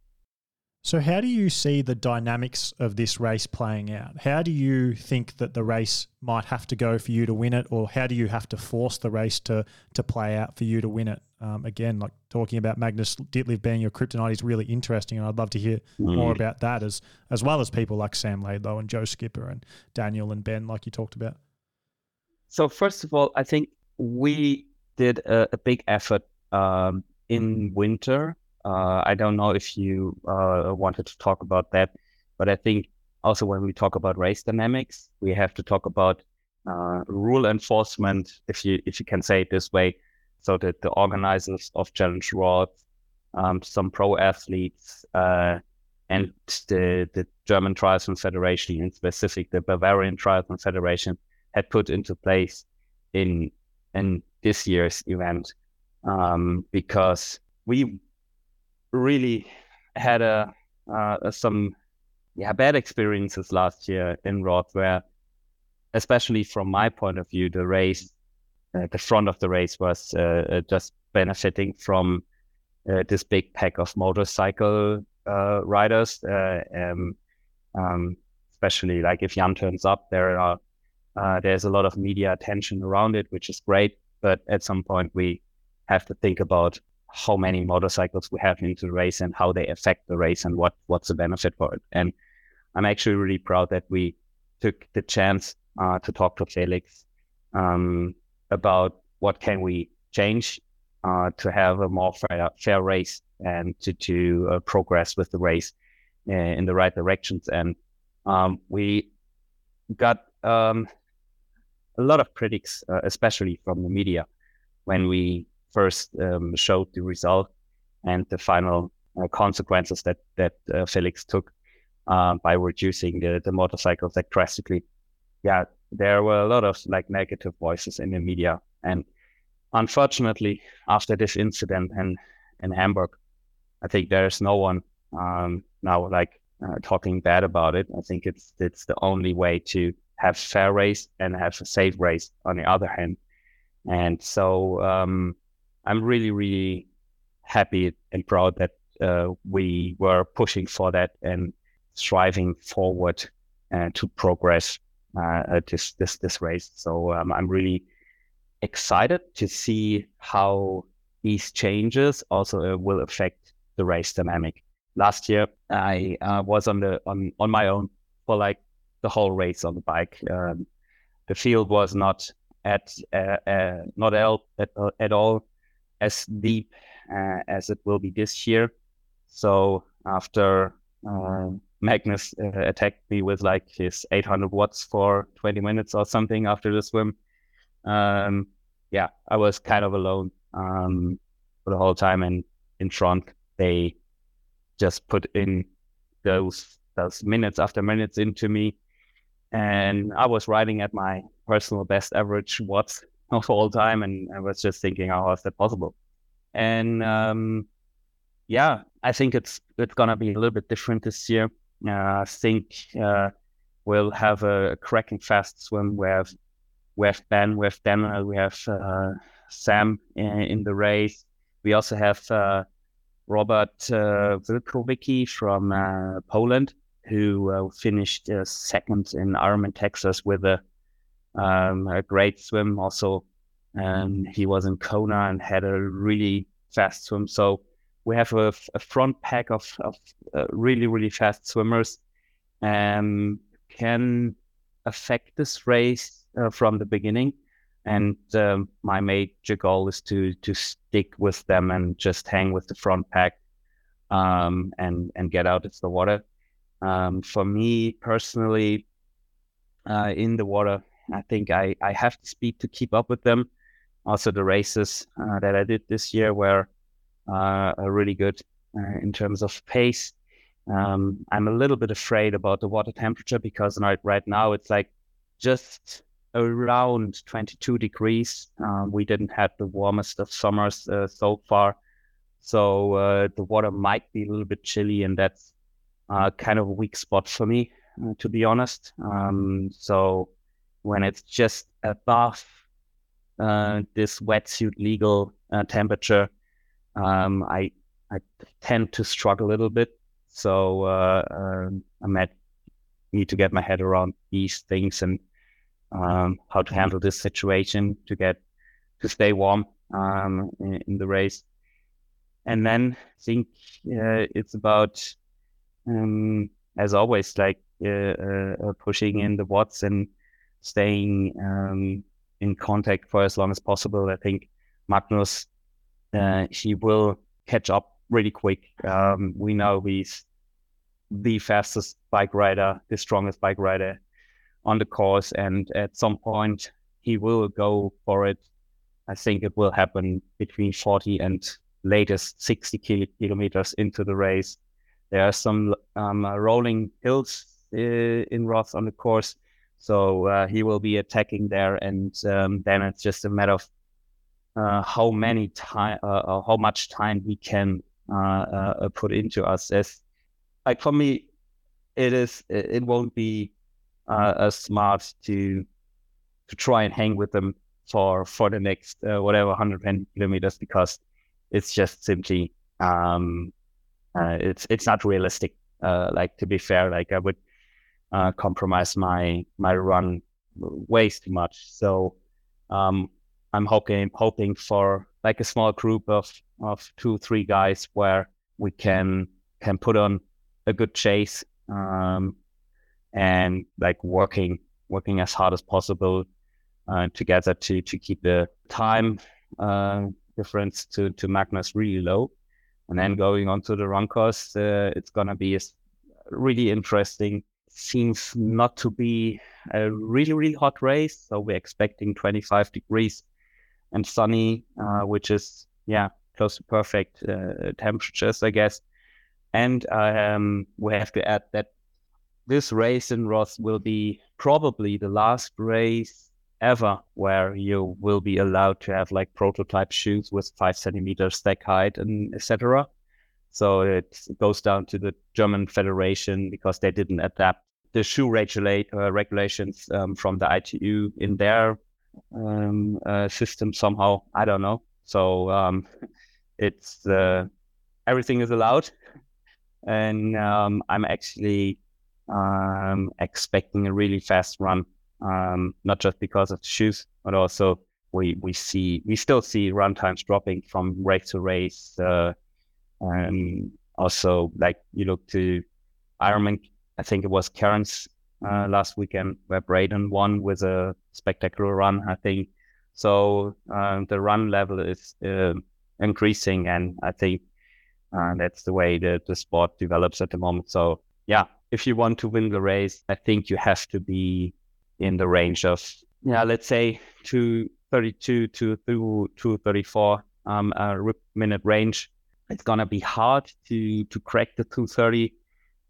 So, how do you see the dynamics of this race playing out? How do you think that the race might have to go for you to win it, or how do you have to force the race to to play out for you to win it? Um, again, like talking about Magnus Ditlev being your kryptonite is really interesting, and I'd love to hear mm. more about that as as well as people like Sam Laidlow and Joe Skipper and Daniel and Ben, like you talked about. So first of all, I think we did a, a big effort um, in winter. Uh, I don't know if you uh, wanted to talk about that, but I think also when we talk about race dynamics, we have to talk about uh, rule enforcement, if you if you can say it this way, so that the organizers of Challenge Roth, um, some pro athletes, uh, and the the German Triathlon Federation, in specific the Bavarian Triathlon Federation, had put into place in in this year's event um, because we really had a uh, some yeah bad experiences last year in Roth where especially from my point of view the race uh, the front of the race was uh, uh, just benefiting from uh, this big pack of motorcycle uh, riders. Um, um, especially like if Jan turns up, there are uh, there's a lot of media attention around it, which is great. But at some point, we have to think about how many motorcycles we have into the race and how they affect the race and what what's the benefit for it. And I'm actually really proud that we took the chance uh, to talk to Felix um, about what can we change uh, to have a more fair, fair race and to to uh, progress with the race uh, in the right directions. And um, we got um, a lot of critics, uh, especially from the media, when we first um, showed the result and the final uh, consequences that that uh, Felix took uh, by reducing the, the motorcycles that drastically. Yeah, there were a lot of like negative voices in the media, and unfortunately, after this incident in in Hamburg, I think there's no one um, now like uh, talking bad about it. I think it's it's the only way to have fair race and have a safe race on the other hand. And so um, I'm really, really happy and proud that uh, we were pushing for that and striving forward uh, to progress uh, this this this race. So um, I'm really excited to see how these changes also uh, will affect the race dynamic. Last year, I uh, was on the on on my own for like the whole race on the bike. Um, the field was not at uh, uh, not at, at, at all as deep uh, as it will be this year. So after uh, Magnus uh, attacked me with like his 800 watts for 20 minutes or something after the swim, um, yeah, I was kind of alone um, for the whole time. And in front, they just put in those those minutes after minutes into me and I was riding at my personal best average watts of all time, and I was just thinking, how is that possible? And um, yeah, I think it's it's gonna be a little bit different this year. Uh, I think uh, we'll have a cracking fast swim. We have we have Ben, we have Daniel, we have uh, Sam in, in, the race. We also have uh, Robert uh, Wilkowiecki from uh, Poland who uh, finished uh, second in Ironman Texas with a, um, a great swim. Also, um, he was in Kona and had a really fast swim. So we have a, a front pack of, of uh, really, really fast swimmers and can affect this race uh, from the beginning. And um, my major goal is to to stick with them and just hang with the front pack um, and and get out of the water. Um, for me personally, uh, in the water, I think I, I have the speed to keep up with them. Also, the races uh, that I did this year were uh, really good uh, in terms of pace. Um, I'm a little bit afraid about the water temperature because right, right now it's like just around 22 degrees. Um, we didn't have the warmest of summers uh, so far. So the water might be a little bit chilly, and that's uh, kind of a weak spot for me, uh, to be honest. Um, so when it's just above uh, this wetsuit legal uh, temperature, um, I I tend to struggle a little bit. So uh, um, I might need to get my head around these things and um, how to handle this situation to get to stay warm um, in, in, the race. And then I think uh, it's about um, as always, like uh, uh, pushing in the watts and staying um, in contact for as long as possible. I think Magnus, uh, he will catch up really quick. Um, we know he's the fastest bike rider, the strongest bike rider on the course, and at some point he will go for it. I think it will happen between 40 and latest 60 kilometers into the race. There are some um, uh, rolling hills uh, in Roth on the course, so uh, he will be attacking there, and um, then it's just a matter of uh, how many time, uh, how much time he can uh, put into us. As like for me, it is it won't be as smart to to try and hang with them for for the next uh, whatever 120 kilometers because it's just simply um, uh, it's it's not realistic. Uh, like to be fair, like I would uh, compromise my my run ways too much. So um, I'm hoping hoping for like a small group of of two three guys where we can can put on a good chase um, and like working working as hard as possible uh, together to to keep the time uh, difference to to Magnus really low. And then going on to the run course, uh, it's gonna be a really interesting. Seems not to be a really really hot race, so we're expecting 25 degrees and sunny, uh, which is yeah close to perfect uh, temperatures, I guess. And um, we have to add that this race in Roth will be probably the last race ever where you will be allowed to have like prototype shoes with five centimeters stack height and etc. So it goes down to the German Federation because they didn't adapt the shoe regulate, uh, regulations um, from the ITU in their um, uh, system somehow. I don't know. So um, it's uh, everything is allowed, and um, I'm actually um, expecting a really fast run. Um, not just because of the shoes, but also we we see we still see run times dropping from race to race. Uh, um, also, like you look to Ironman, I think it was Cairns uh, last weekend where Braden won with a spectacular run. I think so. Uh, the run level is uh, increasing, and I think uh, that's the way the the sport develops at the moment. So yeah, if you want to win the race, I think you have to be in the range of yeah, let's say 232 to 234 um, uh, minute range. It's gonna be hard to to crack the 230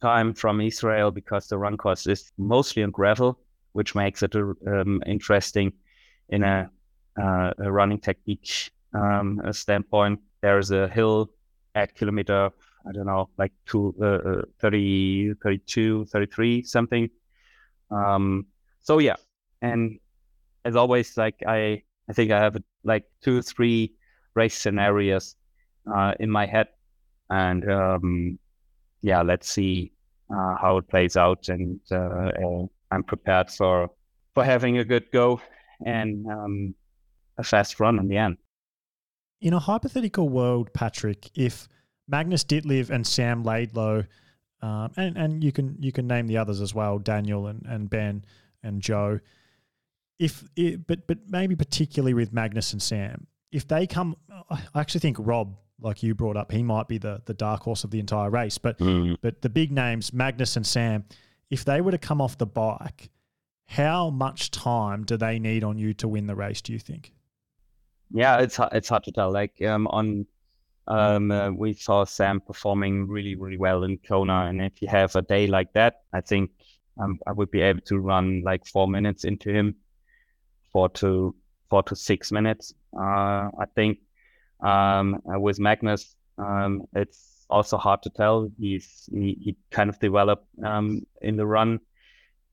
time from Israel because the run course is mostly on gravel, which makes it um, interesting in a, uh, a running technique um, standpoint. There's a hill at kilometer I don't know, like two, uh, uh 30, 32, 33, something. Um, so yeah, and as always, like I, I think I have like two, three race scenarios uh, in my head, and um, yeah, let's see uh, how it plays out, and uh, I'm prepared for for having a good go and um, a fast run in the end. In a hypothetical world, Patrick, if Magnus Ditlev and Sam Laidlow, um, and and you can you can name the others as well, Daniel and, and Ben and Joe. If it, but but maybe particularly with Magnus and Sam, if they come, I actually think Rob, like you brought up, he might be the the dark horse of the entire race. But mm. but the big names, Magnus and Sam, if they were to come off the bike, how much time do they need on you to win the race? Do you think? Yeah, it's it's hard to tell. Like um, on um, uh, we saw Sam performing really, really well in Kona. And if you have a day like that, I think um, I would be able to run like four minutes into him, four to four to six minutes. Uh, I think um, with Magnus, um, it's also hard to tell. He's he, he kind of developed um, in the run,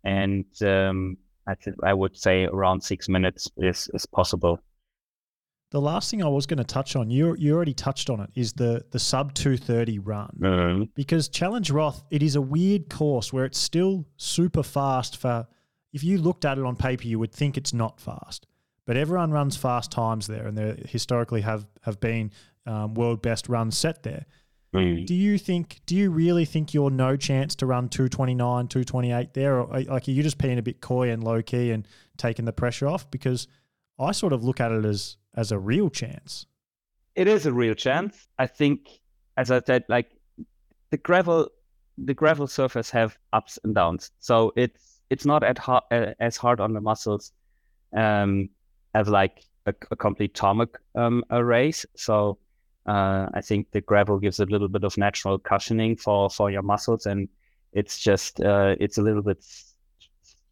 and um, I th- I would say around six minutes is is possible. The last thing I was going to touch on, you you already touched on it, is the the sub two thirty run. Mm. Because Challenge Roth, it is a weird course where it's still super fast. For if you looked at it on paper, you would think it's not fast, but everyone runs fast times there, and there historically have have been um, world best runs set there. Mm. Do you think? Do you really think you're no chance to run 229, 228 there, or like are you just being a bit coy and low key and taking the pressure off? Because I sort of look at it as as a real chance. It is a real chance. I think, as I said, like the gravel, the gravel surface have ups and downs. So it's it's not at hard, uh, as hard on the muscles um, as like a, a complete tarmac um, a race. So uh, I think the gravel gives a little bit of natural cushioning for for your muscles, and it's just uh, it's a little bit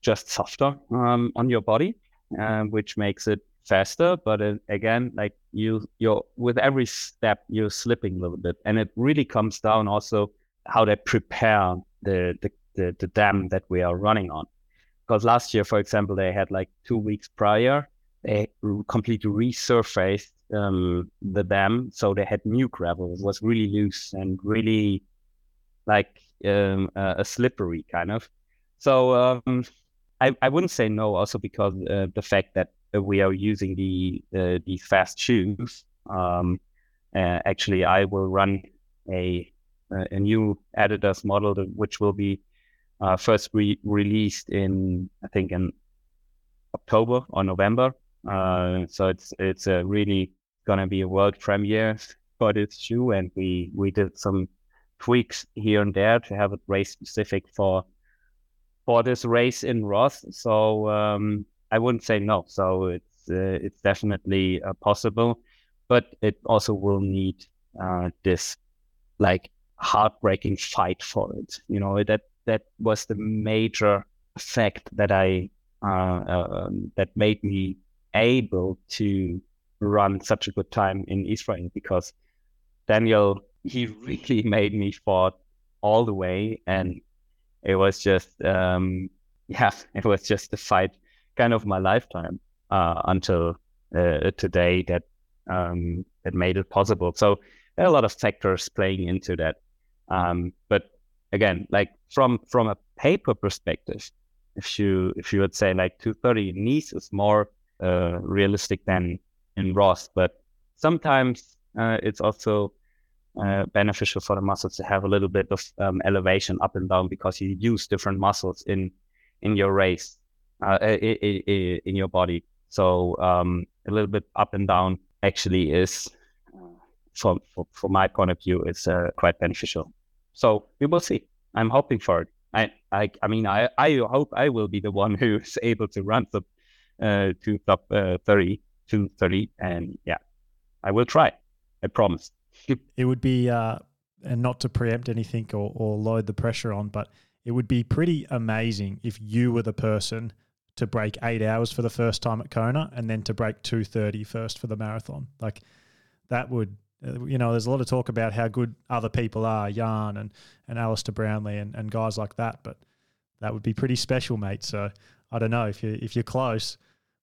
just softer um, on your body, um, which makes it faster but it, again like you you're with every step you're slipping a little bit and it really comes down also how they prepare the the, the, the dam that we are running on because last year for example they had like two weeks prior they completely resurfaced um, the dam, so they had new gravel. It was really loose and really like um, uh, a slippery kind of. So um, I, I wouldn't say no, also because uh, the fact that we are using the uh, these fast shoes. Um, uh, actually, I will run a a new Adidas model which will be uh, first re- released in I think in October or November. Uh, so it's it's a really gonna be a world premiere for this shoe, and we we did some tweaks here and there to have it race specific for for this race in Roth. So um, I wouldn't say no. So it's uh, it's definitely uh, possible, but it also will need uh, this like heartbreaking fight for it. You know that that was the major fact that I uh, um, that made me able to run such a good time in Israel because Daniel he really made me fought all the way and it was just um, yeah it was just the fight kind of my lifetime uh, until uh, today that um, that made it possible. So there are a lot of factors playing into that. Um, but again like from from a paper perspective if you if you would say like 230 in Nice is more uh, realistic than in Roth but sometimes uh, it's also uh, beneficial for the muscles to have a little bit of um, elevation up and down because you use different muscles in in your race uh, in, in your body. So um, a little bit up and down actually is, from from, from my point of view, is uh, quite beneficial. So we will see. I'm hoping for it. I I, I mean I, I hope I will be the one who is able to run the uh, to top uh, 30 to 30 and yeah I will try. I promise it would be, uh, and not to preempt anything or, or load the pressure on, but it would be pretty amazing if you were the person to break eight hours for the first time at Kona and then to break 230 first for the marathon. Like that would, uh, you know, there's a lot of talk about how good other people are, Jan and, and Alistair Brownlee and, and guys like that, but that would be pretty special, mate. So I don't know if you if you're close,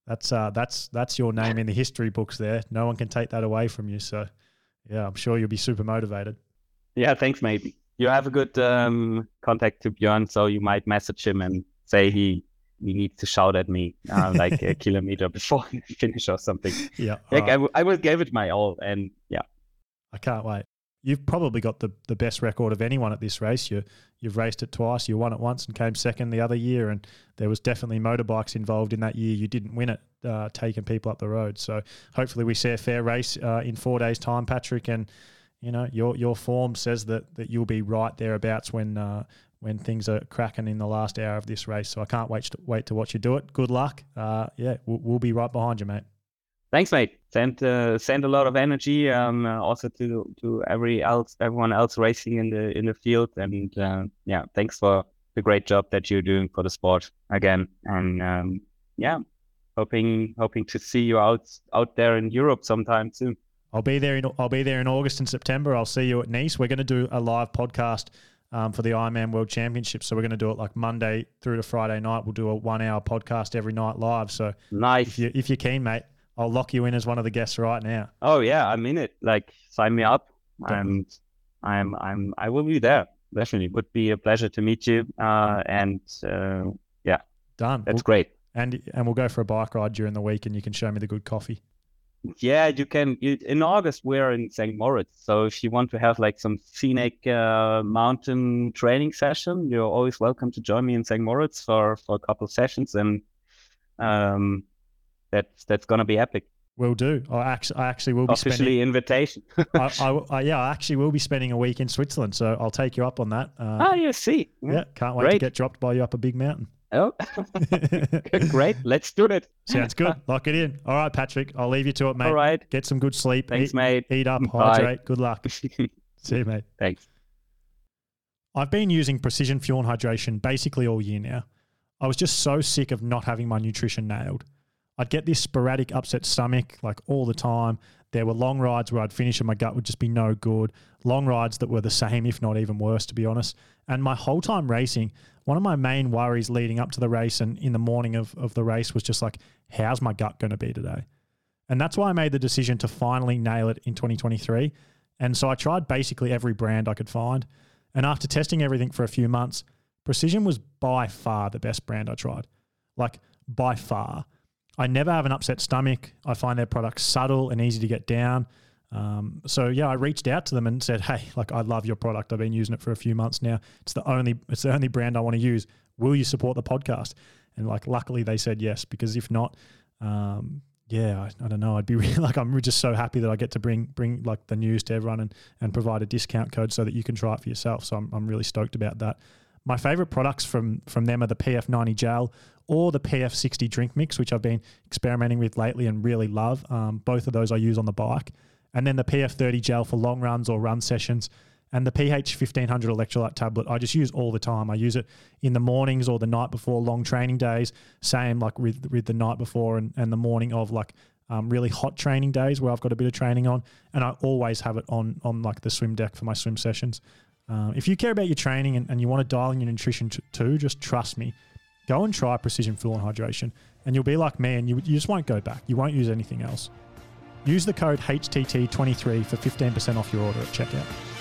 that's uh, that's that's your name in the history books. There, no one can take that away from you. So yeah, I'm sure you'll be super motivated. Yeah, thanks, mate. You have a good um, contact to Björn, so you might message him and say he he needs to shout at me uh, like a kilometer before finish or something. Yeah, like right. I, w- I will give it my all, and yeah, I can't wait. You've probably got the, the best record of anyone at this race. You you've raced it twice. You won it once and came second the other year, and there was definitely motorbikes involved in that year. You didn't win it, uh, taking people up the road. So hopefully we see a fair race uh, in four days' time, Patrick. And you know your your form says that that you'll be right thereabouts when uh, when things are cracking in the last hour of this race. So I can't wait to wait to watch you do it. Good luck. Uh, yeah, we'll, we'll be right behind you, mate. Thanks, mate. Send uh, send a lot of energy, um, uh, also to to every else everyone else racing in the in the field, and uh, yeah, thanks for the great job that you're doing for the sport again. And um, yeah, hoping hoping to see you out out there in Europe sometime soon. I'll be there in I'll be there in August and September. I'll see you at Nice. We're going to do a live podcast um, for the Ironman World Championship. So we're going to do it like Monday through to Friday night. We'll do a one hour podcast every night live. So nice. If you if you're keen, mate, I'll lock you in as one of the guests right now. Oh yeah, I'm in it. Like sign me up, and I'm I'm I will be there. Definitely, would be a pleasure to meet you. Uh, and uh, yeah, done. That's we'll, great. And and we'll go for a bike ride during the week, and you can show me the good coffee. Yeah, you can. You, in August, we're in St. Moritz. So if you want to have like some scenic uh, mountain training session, you're always welcome to join me in St. Moritz for for a couple of sessions. And um, that's that's gonna be epic. Will do. I actually, I actually will be officially spending, invitation. I, I, I, yeah, I actually will be spending a week in Switzerland, so I'll take you up on that. Uh, oh, you see. Yeah, can't wait Great. to get dropped by you up a big mountain. Oh, great. Let's do it. Sounds good. Lock it in. All right, Patrick. I'll leave you to it, mate. All right. Get some good sleep. Thanks, eat, mate. Eat up, hydrate. Bye. Good luck. See you, mate. Thanks. I've been using precision fuel and hydration basically all year now. I was just so sick of not having my nutrition nailed. I'd get this sporadic upset stomach like all the time. There were long rides where I'd finish and my gut would just be no good. Long rides that were the same, if not even worse, to be honest. And my whole time racing, one of my main worries leading up to the race and in the morning of, of the race was just like, how's my gut going to be today? And that's why I made the decision to finally nail it in 2023. And so I tried basically every brand I could find. And after testing everything for a few months, Precision was by far the best brand I tried. Like, by far. I never have an upset stomach. I find their products subtle and easy to get down. Um, so yeah, I reached out to them and said, "Hey, like I love your product. I've been using it for a few months now. It's the only it's the only brand I want to use. Will you support the podcast?" And like, luckily they said yes because if not, um, yeah, I, I, don't know. I'd be really like I'm just so happy that I get to bring bring like the news to everyone and and provide a discount code so that you can try it for yourself. So I'm I'm really stoked about that. My favorite products from from them are the PF90 gel or the PF60 drink mix, which I've been experimenting with lately and really love. Um, both of those I use on the bike, and then the PF30 gel for long runs or run sessions. And the pH 1500 electrolyte tablet, I just use all the time. I use it in the mornings or the night before long training days. Same like with, with the night before and, and the morning of like um, really hot training days where I've got a bit of training on. And I always have it on on like the swim deck for my swim sessions. Um, if you care about your training and, and you want to dial in your nutrition t- too, just trust me. Go and try Precision Fuel and Hydration, and you'll be like me, and you, you just won't go back. You won't use anything else. Use the code HTT23 for 15% off your order at checkout.